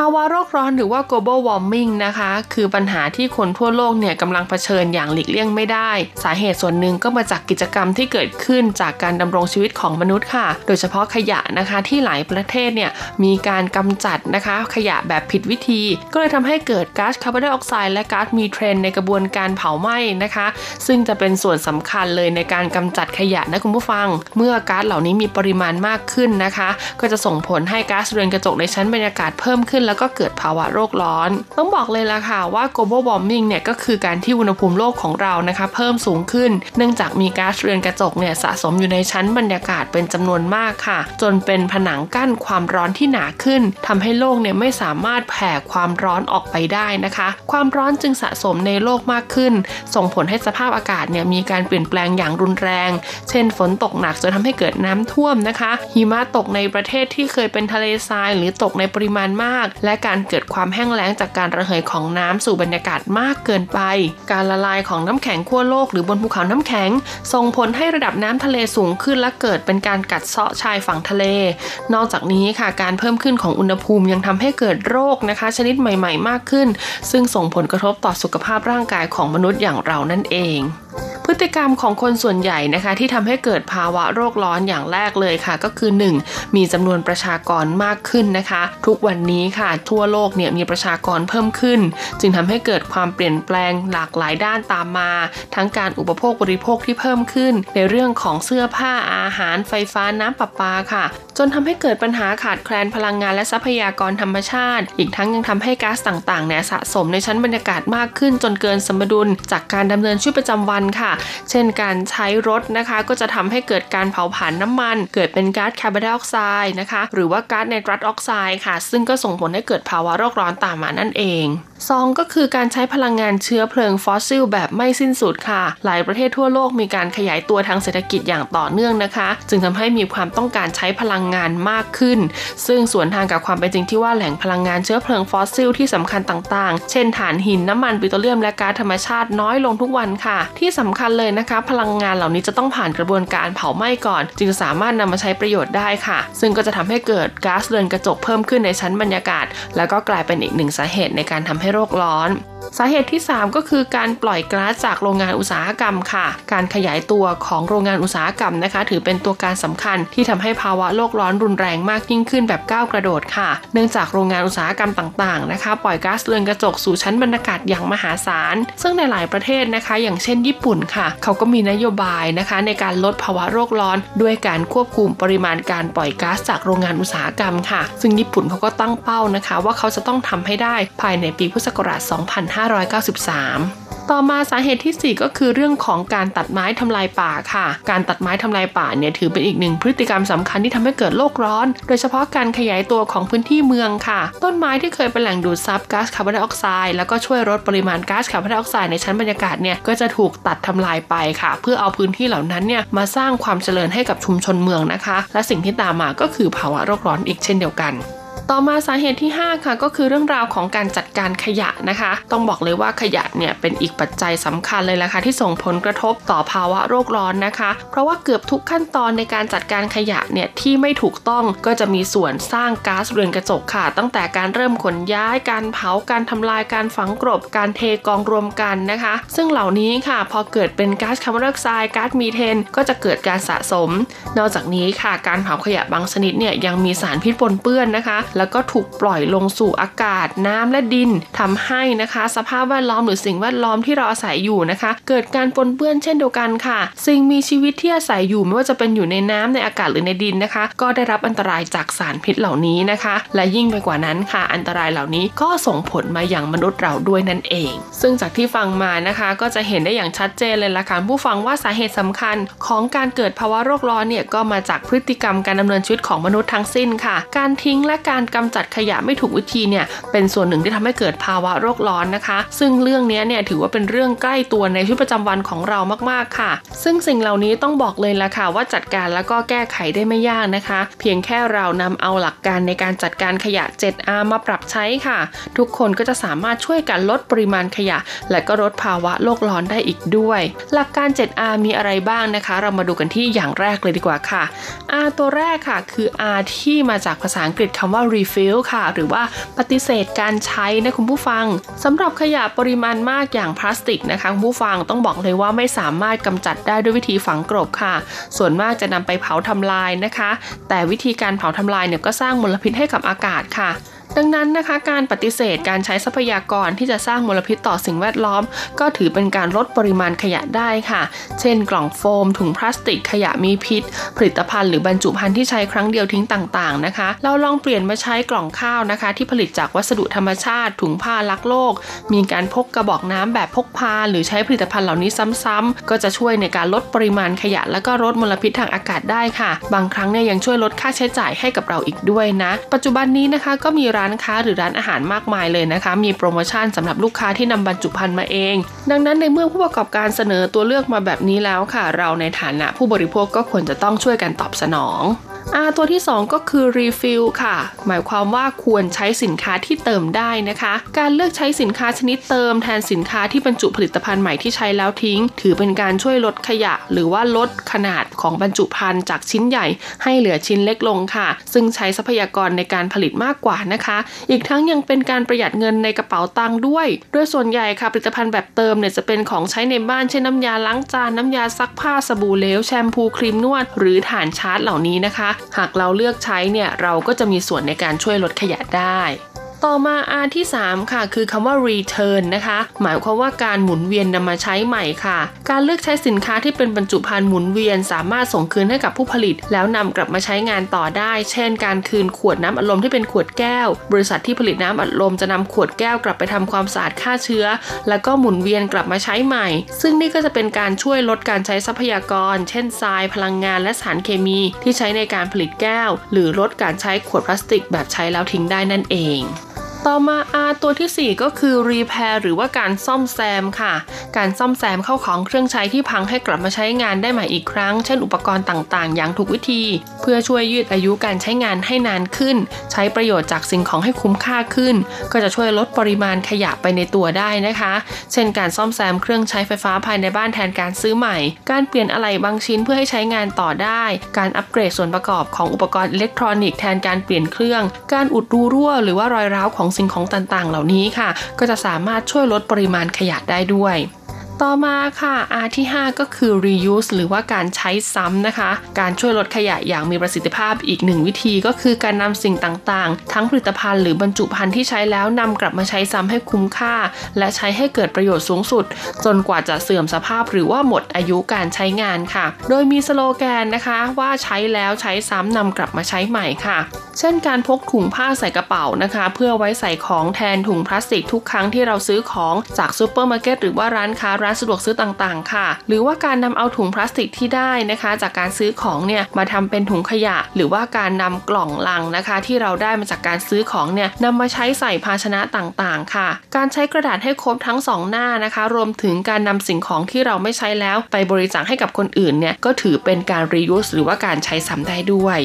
ภาวะโลกร้อนหรือว่า global warming นะคะ คือปัญหาที่คนทั่วโลกเนี่ยกำลังเผชิญอย่างหลีกเลี่ยงไม่ได้ สาเหตุส่วนหนึ่งก็มาจากกิจกรรมที่เกิดขึ้นจากการดำรงชีวิตของมนุษย์ค่ะ โดยเฉพาะขยะนะคะที่หลายประเทศเนี่ยมีการกำจัดนะคะ ขยะแบบผิดวิธี ก็เลยทำให้เกิดก๊าซคาร์บอนไดออกไซด์และก๊าซมีเทรนในกระบวนการเผาไหม้นะคะ ซึ่งจะเป็นส่วนสำคัญเลยในการกำจัดขยะนะคุณผู้ฟัง เมื่อก๊าซเหล่านี้มีปริมาณมากขึ้นนะคะ ก็จะส่งผลให้ก๊าซเรือนกระจกในชั้นบรรยากาศเพิ่มขึ้นแล้วก็เกิดภาวะโลกร้อน ต้องบอกเลยล่ะค่ะว่า global warming เนี่ยก็คือการที่อุณหภูมิโลกของเรานะคะเพิ่มสูงขึ้น เนื่องจากมีก๊าซเรือนกระจกเนี่ยสะสมอยู่ในชั้นบรรยากาศเป็นจำนวนมากค่ะ จนเป็นผนังกั้นความร้อนที่หนาขึ้นทำให้โลกเนี่ยไม่สามารถแผ่ความร้อนออกไปได้นะคะ ความร้อนจึงสะสมในโลกมากขึ้น ส่งผลให้สภาพอากาศเนี่ยมีการเปลี่ยนแปลงอย่างรุนแรง เช่น ฝนตกหนักจนทำให้เกิดน้ำท่วมนะคะ หิมะตกในประเทศที่เคยเป็นทะเลทรายหรือตกในปริมาณมากและการเกิดความแห้งแล้งจากการระเหยของน้ำสู่บรรยากาศมากเกินไป การละลายของน้ำแข็งขั้วโลกหรือบนภูเขาน้ำแข็ง ส่งผลให้ระดับน้ำทะเลสูงขึ้นและเกิดเป็นการกัดเซาะชายฝั่งทะเล นอกจากนี้ค่ะการเพิ่มขึ้นของอุณหภูมิยังทำให้เกิดโรคนะคะ ชนิดใหม่ ๆ มากขึ้น ซึ่งส่งผลกระทบต่อสุขภาพร่างกายของมนุษย์อย่างเรานั่นเอง พฤติกรรมของคนส่วนใหญ่นะคะที่ทำให้เกิดภาวะโรคร้อนอย่างแรกเลยค่ะ ก็คือ 1. มีจำนวนประชากรมากขึ้นนะคะ ทุกวันนี้ค่ะ ทั่วโลกเนี่ยมีประชากรเพิ่มขึ้น จึงทำให้เกิดความเปลี่ยนแปลงหลากหลายด้านตามมา ทั้งการอุปโภคบริโภคที่เพิ่มขึ้น ในเรื่องของเสื้อผ้าอาหารไฟฟ้าน้ำประปาค่ะ จนทำให้เกิดปัญหาขาดแคลนพลังงานและทรัพยากรธรรมชาติ อีกทั้งยังทำให้ก๊าซต่างๆเนี่ยสะสมในชั้นบรรยากาศมากขึ้น จนเกินสมดุล จากการดำเนินชีวิตประจำวันค่ะ เช่นการใช้รถนะคะก็จะทำให้เกิดการเผาผลาญน้ำมัน เกิดเป็นก๊าซคาร์บอนไดออกไซด์นะคะ หรือว่าก๊าซไนตรัสออกไซด์ค่ะ ซึ่งก็ส่งผลให้เกิดภาวะโลกร้อนตามมานั่นเองสองก็คือการใช้พลังงานเชื้อเพลิงฟอสซิลแบบไม่สิ้นสุดค่ะ หลายประเทศทั่วโลกมีการขยายตัวทางเศรษฐกิจอย่างต่อเนื่องนะคะ จึงทำให้มีความต้องการใช้พลังงานมากขึ้น ซึ่งสวนทางกับความเป็นจริงที่ว่าแหล่งพลังงานเชื้อเพลิงฟอสซิลที่สำคัญต่างๆ เช่นถ่านหินน้ำมันปิโตรเลียมและก๊าซธรรมชาติน้อยลงทุกวันค่ะ ที่สำคัญเลยนะคะ พลังงานเหล่านี้จะต้องผ่านกระบวนการเผาไหม้ก่อน จึงสามารถนำมาใช้ประโยชน์ได้ค่ะ ซึ่งก็จะทำให้เกิดก๊าซเรือนกระจกเพิ่มขึ้นในชั้นบรรยากาศ แล้วก็กลายเป็นอีกหนึ่งสาเหตุในการทำให้โรคร้อนสาเหตุที่ 3 ก็คือการปล่อยก๊าซจากโรงงานอุตสาหกรรมค่ะ การขยายตัวของโรงงานอุตสาหกรรมนะคะ ถือเป็นตัวการสำคัญที่ทำให้ภาวะโลกร้อนรุนแรงมากยิ่งขึ้นแบบก้าวกระโดดค่ะ เนื่องจากโรงงานอุตสาหกรรมต่างๆนะคะ ปล่อยก๊าซเรือนกระจกสู่ชั้นบรรยากาศอย่างมหาศาล ซึ่งในหลายประเทศนะคะ อย่างเช่นญี่่ปุ่นค่ะ เขาก็มีนโยบายนะคะในการลดภาวะโลกร้อน ด้วยการควบคุมปริมาณการปล่อยก๊าซจากโรงงานอุตสาหกรรมค่ะ ซึ่งญี่ปุ่นเขาก็ตั้งเป้านะคะ ว่าเขาจะต้องทำให้ได้ภายในปีพุทธศักราช 2593 ต่อมาสาเหตุที่ 4 ก็คือเรื่องของการตัดไม้ทำลายป่าค่ะ การตัดไม้ทำลายป่าเนี่ยถือเป็นอีกหนึ่งพฤติกรรมสำคัญที่ทำให้เกิดโลกร้อน โดยเฉพาะการขยายตัวของพื้นที่เมืองค่ะ ต้นไม้ที่เคยเป็นแหล่งดูดซับก๊าซคาร์บอนไดออกไซด์แล้วก็ช่วยลดปริมาณก๊าซคาร์บอนไดออกไซด์ในชั้นบรรยากาศเนี่ยก็จะถูกตัดทำลายไปค่ะ เพื่อเอาพื้นที่เหล่านั้นเนี่ยมาสร้างความเจริญให้กับชุมชนเมืองนะคะ และสิ่งที่ตามมาก็คือภาวะโลกร้อนอีกเช่นเดียวกัน ต่อมาสาเหตุที่ 5 ค่ะ ก็คือเรื่องราวของการจัดการขยะนะคะ ต้องบอกเลยว่าขยะเนี่ยเป็นอีกปัจจัยสำคัญเลยละค่ะที่ส่งผลกระทบต่อภาวะโลกร้อนนะคะ เพราะว่าเกือบทุกขั้นตอนในการจัดการขยะเนี่ยที่ไม่ถูกต้องก็จะมีส่วนสร้างก๊าซเรือนกระจกค่ะ ตั้งแต่การเริ่มขนย้าย การเผา การทำลาย การฝังกลบ การเทกองรวมกันนะคะ ซึ่งเหล่านี้ค่ะ พอเกิดเป็นก๊าซคาร์บอนไดออกไซด์ก๊าซมีเทน ก็จะเกิดการสะสม นอกจากนี้ค่ะ การเผาขยะบางชนิดเนี่ยยังมีสารพิษปนเปื้อนนะคะแล้วก็ถูกปล่อยลงสู่อากาศน้ำและดินทำให้นะคะ สภาพแวดล้อมหรือสิ่งแวดล้อมที่เราอาศัยอยู่นะคะ เกิดการปนเปื้อนเช่นเดียวกันค่ะ สิ่งมีชีวิตที่อาศัยอยู่ไม่ว่าจะเป็นอยู่ในน้ำในอากาศหรือในดินนะคะ ก็ได้รับอันตรายจากสารพิษเหล่านี้นะคะ และยิ่งไปกว่านั้นค่ะ อันตรายเหล่านี้ก็ส่งผลมาอย่างมนุษย์เราด้วยนั่นเอง ซึ่งจากที่ฟังมานะคะ ก็จะเห็นได้อย่างชัดเจนเลยละค่ะผู้ฟังว่าสาเหตุสำคัญของการเกิดภาวะโรคร้อนเนี่ยก็มาจากพฤติกรรมการดำเนินชีวิตของมนุษย์ทั้งสิ้นค่ะ การทิ้งและการกำจัดขยะไม่ถูกวิธีเนี่ยเป็นส่วนหนึ่งที่ทำให้เกิดภาวะโรคร้อนนะคะ ซึ่งเรื่องนี้เนี่ยถือว่าเป็นเรื่องใกล้ตัวในชีวิตประจำวันของเรามากๆค่ะ ซึ่งสิ่งเหล่านี้ต้องบอกเลยละค่ะว่าจัดการแล้วก็แก้ไขได้ไม่ยากนะคะ เพียงแค่เรานำเอาหลักการในการจัดการขยะ 7R มาปรับใช้ค่ะ ทุกคนก็จะสามารถช่วยกันลดปริมาณขยะ และก็ลดภาวะโลกร้อนได้อีกด้วย หลักการ 7R มีอะไรบ้างนะคะ เรามาดูกันที่อย่างแรกเลยดีกว่าค่ะ R ตัวแรกค่ะคือ R ที่มาจากภาษาอังกฤษคำว่า refill ค่ะ หรือว่าปฏิเสธการใช้นะคุณผู้ฟังสำหรับขยะปริมาณมากอย่างพลาสติกนะคะคุณผู้ฟังต้องบอกเลยว่าไม่สามารถกำจัดได้ด้วยวิธีฝังกรบค่ะ ส่วนมากจะนำไปเผาทำลายนะคะ แต่วิธีการเผาทำลายเนี่ยก็สร้างมลพิษให้กับอากาศค่ะ ดังนั้นนะคะการปฏิเสธการใช้ทรัพยากรที่จะสร้างมลพิษต่อสิ่งแวดล้อม ก็ถือเป็นการลดปริมาณขยะได้ค่ะ เช่น กล่องโฟม ถุงพลาสติกขยะมีพิษ ผลิตภัณฑ์หรือบรรจุภัณฑ์ที่ใช้ครั้งเดียวทิ้งต่างๆนะคะ เราลองเปลี่ยนมาใช้กล่องข้าวนะคะ ที่ผลิตจากวัสดุธรรมชาติ ถุงผ้าลักโลก มีการพกกระบอกน้ำแบบพกพา หรือใช้ผลิตภัณฑ์เหล่านี้ซ้ำๆก็จะช่วยในการลดปริมาณขยะ และก็ลดมลพิษทางอากาศได้ค่ะ บางครั้งเนี่ยยังช่วยลดค่าใช้จ่ายให้กับเราอีกด้วยนะ ปัจจุบันนี้นะคะก็มีร้านานค้าหรือร้านอาหารมากมายเลยนะคะ มีโปรโมชั่นสำหรับลูกค้าที่นำบรรจุภัณฑ์มาเอง ดังนั้นในเมื่อผู้ประกอบการเสนอตัวเลือกมาแบบนี้แล้วค่ะ เราในฐานะผู้บริโภคก็ควรจะต้องช่วยกันตอบสนองอาตัวที่ 2 ก็คือ refill ค่ะ หมายความว่าควรใช้สินค้าที่เติมได้นะคะ การเลือกใช้สินค้าชนิดเติมแทนสินค้าที่บรรจุผลิตภัณฑ์ใหม่ที่ใช้แล้วทิ้ง ถือเป็นการช่วยลดขยะ หรือว่าลดขนาดของบรรจุภัณฑ์จากชิ้นใหญ่ให้เหลือชิ้นเล็กลงค่ะ ซึ่งใช้ทรัพยากรในการผลิตมากกว่านะคะอีกทั้งยังเป็นการประหยัดเงินในกระเป๋าตังค์ด้วย โดยส่วนใหญ่ค่ะผลิตภัณฑ์แบบเติมเนี่ยจะเป็นของใช้ในบ้านเช่นน้ำยาล้างจานน้ำยาซักผ้าสบู่เหลวแชมพูครีมนวด หรือฐานชาร์จเหล่านี้นะคะ หากเราเลือกใช้เนี่ยเราก็จะมีส่วนในการช่วยลดขยะได้ ต่อมา R ที่ 3 ค่ะ คือคำว่า return นะคะ หมายความว่าการหมุนเวียนนำมาใช้ใหม่ค่ะ การเลือกใช้สินค้าที่เป็นบรรจุภัณฑ์หมุนเวียน สามารถส่งคืนให้กับผู้ผลิต แล้วนำกลับมาใช้งานต่อได้ เช่น การคืนขวดน้ำอัดลมที่เป็นขวดแก้ว บริษัทที่ผลิตน้ำอัดลมจะนำขวดแก้วกลับไปทำความสะอาดฆ่าเชื้อ แล้วก็หมุนเวียนกลับมาใช้ใหม่ ซึ่งนี่ก็จะเป็นการช่วยลดการใช้ทรัพยากร เช่นทรายพลังงานและสารเคมี ที่ใช้ในการผลิตแก้ว หรือลดการใช้ขวดพลาสติกแบบใช้แล้วทิ้งได้นั่นเอง ต่อมา R ตัวที่ 4 ก็คือ repair หรือว่าการซ่อมแซมค่ะ การซ่อมแซมเข้าของเครื่องใช้ที่พังให้กลับมาใช้งานได้ใหม่อีกครั้ง เช่นอุปกรณ์ต่างๆ อย่างถูกวิธี เพื่อช่วยยืดอายุการใช้งานให้นานขึ้น ใช้ประโยชน์จากสิ่งของให้คุ้มค่าขึ้น ก็จะช่วยลดปริมาณขยะไปในตัวได้นะคะ เช่น การซ่อมแซมเครื่องใช้ไฟฟ้าภายในบ้านแทนการซื้อใหม่ การเปลี่ยนอะไหล่บางชิ้นเพื่อให้ใช้งานต่อได้ การอัปเกรดส่วนประกอบของอุปกรณ์อิเล็กทรอนิกส์แทนการเปลี่ยนเครื่อง การอุดรูรั่วหรือว่ารอยร้าวของสิ่งของต่างๆ เหล่านี้ค่ะ ก็จะสามารถช่วยลดปริมาณขยะได้ด้วย ต่อมาค่ะ R ที่ 5 ก็คือ reuse หรือว่าการใช้ซ้ำนะคะ การช่วยลดขยะอย่างมีประสิทธิภาพอีกหนึ่งวิธีก็คือการนำสิ่งต่างๆ ทั้งผลิตภัณฑ์หรือบรรจุภัณฑ์ที่ใช้แล้วนำกลับมาใช้ซ้ำให้คุ้มค่า และใช้ให้เกิดประโยชน์สูงสุด จนกว่าจะเสื่อมสภาพหรือว่าหมดอายุการใช้งานค่ะ โดยมีสโลแกนนะคะว่าใช้แล้วใช้ซ้ำนำกลับมาใช้ใหม่ค่ะ เช่นการพกถุงผ้าใส่กระเป๋านะคะ เพื่อไว้ใส่ของแทนถุงพลาสติกทุกครั้งที่เราซื้อของจากซูเปอร์มาร์เก็ตหรือว่าร้านค้าร้านสะดวกซื้อต่างๆ ค่ะ หรือว่าการนำเอาถุงพลาสติกที่ได้นะคะ จากการซื้อของเนี่ยมาทำเป็นถุงขยะ หรือว่าการนำกล่องลังนะคะ ที่เราได้มาจากการซื้อของเนี่ยนำมาใช้ใส่ภาชนะต่างๆ ค่ะ การใช้กระดาษให้ครบทั้ง 2 หน้านะคะ รวมถึงการนำสิ่งของที่เราไม่ใช้แล้ว ไปบริจาคให้กับคนอื่นเนี่ยก็ถือเป็นการ reuse หรือว่าการใช้ซ้ำได้ด้วย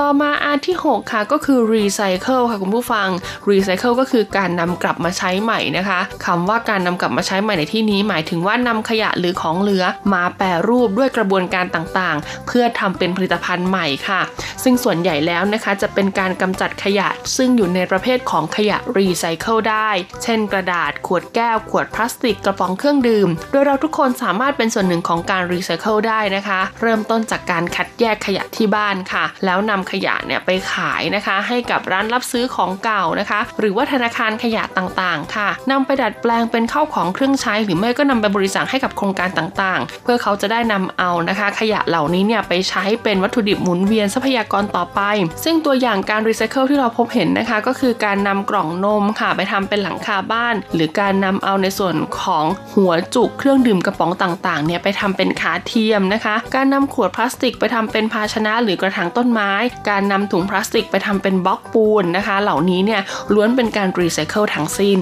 ต่อมาอันที่ 6 ค่ะก็คือ recycle ค่ะคุณผู้ฟัง recycle ก็คือการนำกลับมาใช้ใหม่นะคะคำว่าการนำกลับมาใช้ใหม่ในที่นี้ หมายถึงว่านำขยะหรือของเหลือมาแปรรูปด้วยกระบวนการต่างๆ เพื่อทำเป็นผลิตภัณฑ์ใหม่ค่ะ ซึ่งส่วนใหญ่แล้วนะคะจะเป็นการกำจัดขยะ ซึ่งอยู่ในประเภทของขยะรีไซเคิลได้ เช่น กระดาษ ขวดแก้ว ขวดพลาสติก กระป๋องเครื่องดื่ม โดยเราทุกคนสามารถเป็นส่วนหนึ่งของการรีไซเคิลได้นะคะ เริ่มต้นจากการคัดแยกขยะที่บ้านค่ะ แล้วนำขยะเนี่ยไปขายนะคะ ให้กับร้านรับซื้อของเก่านะคะ หรือว่าธนาคารขยะต่างๆ ค่ะนำไปดัดแปลงเป็นข้าวของเครื่องใช้ หรือไม่ก็นำไปบริจาคให้กับโครงการต่างๆ เพื่อเขาจะได้นำเอานะคะ ขยะเหล่านี้เนี่ยไปใช้เป็นวัตถุดิบหมุนเวียนทรัพยากรต่อไป ซึ่งตัวอย่างการรีไซเคิลที่เราพบเห็นนะคะ ก็คือการนำกล่องนมค่ะ ไปทำเป็นหลังคาบ้าน หรือการนำเอาในส่วนของหัวจุกเครื่องดื่มกระป๋องต่างๆเนี่ยไปทำเป็นขาเทียมนะคะ การนำขวดพลาสติกไปทำเป็นภาชนะหรือกระถางต้นไม้การนำถุงพลาสติกไปทำเป็นบล็อกปูนนะคะ เหล่านี้เนี่ยล้วนเป็นการรีไซเคิลทั้งสิ้น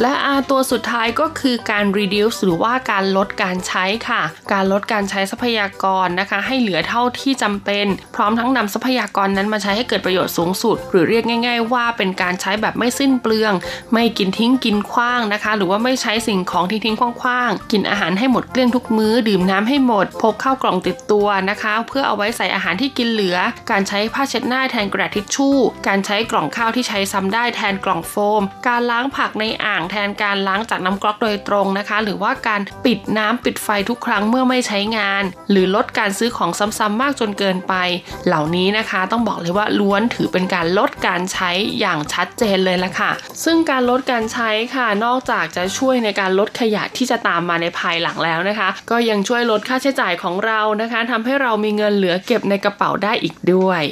และอาตัวสุดท้ายก็คือการ reduce หรือว่าการลดการใช้ค่ะ การลดการใช้ทรัพยากรนะคะ ให้เหลือเท่าที่จำเป็น พร้อมทั้งนำทรัพยากรนั้นมาใช้ให้เกิดประโยชน์สูงสุด หรือเรียกง่าย ๆ ว่าเป็นการใช้แบบไม่สิ้นเปลือง ไม่กินทิ้งกินคว้างนะคะ หรือว่าไม่ใช้สิ่งของทิ้งทิ้งคว้างๆกินอาหารให้หมดเกลี้ยงทุกมื้อ ดื่มน้ำให้หมด พกข้าวกล่องติดตัวนะคะ เพื่อเอาไว้ใส่อาหารที่กินเหลือ การใช้ผ้าเช็ดหน้าแทนกระดาษทิชชู่ การใช้กล่องข้าวที่ใช้ซ้ำได้แทนกล่องโฟม การล้างผักในอ่างงแทนการล้างจากน้ำก๊อกโดยตรงนะคะ หรือว่าการปิดน้ำปิดไฟทุกครั้งเมื่อไม่ใช้งาน หรือลดการซื้อของซ้ำๆมากจนเกินไป เหล่านี้นะคะ ต้องบอกเลยว่าล้วนถือเป็นการลดการใช้อย่างชัดเจนเลยละค่ะ ซึ่งการลดการใช้ค่ะ นอกจากจะช่วยในการลดขยะที่จะตามมาในภายหลังแล้วนะคะ ก็ยังช่วยลดค่าใช้จ่ายของเรานะคะทำให้เรามีเงินเหลือเก็บในกระเป๋าได้อีกด้วย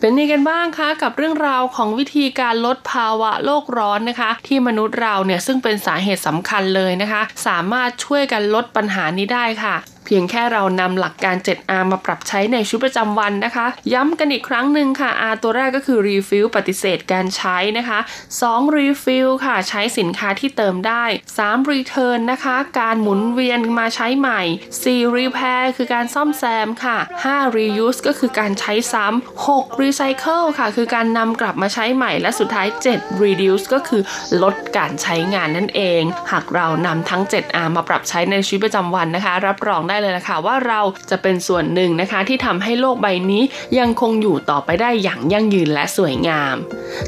เป็นยังไงกันบ้างคะกับเรื่องราวของวิธีการลดภาวะโลกร้อนนะคะ ที่มนุษย์เราเนี่ยซึ่งเป็นสาเหตุสำคัญเลยนะคะ สามารถช่วยกันลดปัญหานี้ได้ค่ะ เพียงแค่เรานำหลักการ 7R มาปรับใช้ในชีวิตประจำวันนะคะ ย้ำกันอีกครั้งหนึ่งค่ะ R ตัวแรกก็คือ refill ปฏิเสธการใช้นะคะ 2 refill ค่ะ ใช้สินค้าที่เติมได้ 3 return นะคะ การหมุนเวียนมาใช้ใหม่ 4 repair คือการซ่อมแซมค่ะ 5 reuse ก็คือการใช้ซ้ำ 6 recycle ค่ะ คือการนำกลับมาใช้ใหม่ และสุดท้าย 7 reduce ก็คือลดการใช้งานนั่นเอง หากเรานำทั้ง 7R มาปรับใช้ในชีวิตประจำวันนะคะ รับรองได้เลยนะค่ะว่าเราจะเป็นส่วนหนึ่งนะคะที่ทำให้โลกใบนี้ยังคงอยู่ต่อไปได้อย่างยั่งยืนและสวยงาม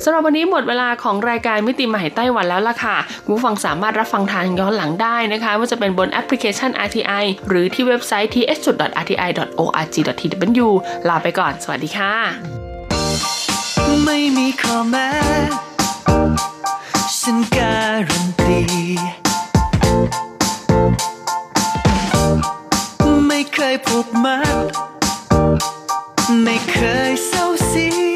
สำหรับวันนี้หมดเวลาของรายการมิติใหม่ไต้หวันแล้วล่ะค่ะผู้ฟังสามารถรับฟังทางย้อนหลังได้นะคะว่าจะเป็นบนแอปพลิเคชัน RTI หรือที่เว็บไซต์ th.rti.org.tw ลาไปก่อน สวัสดีค่ะ ไม่มีข้อแม้ฉันการันตี เคยผูกมัด ไม่เคยเศร้าสี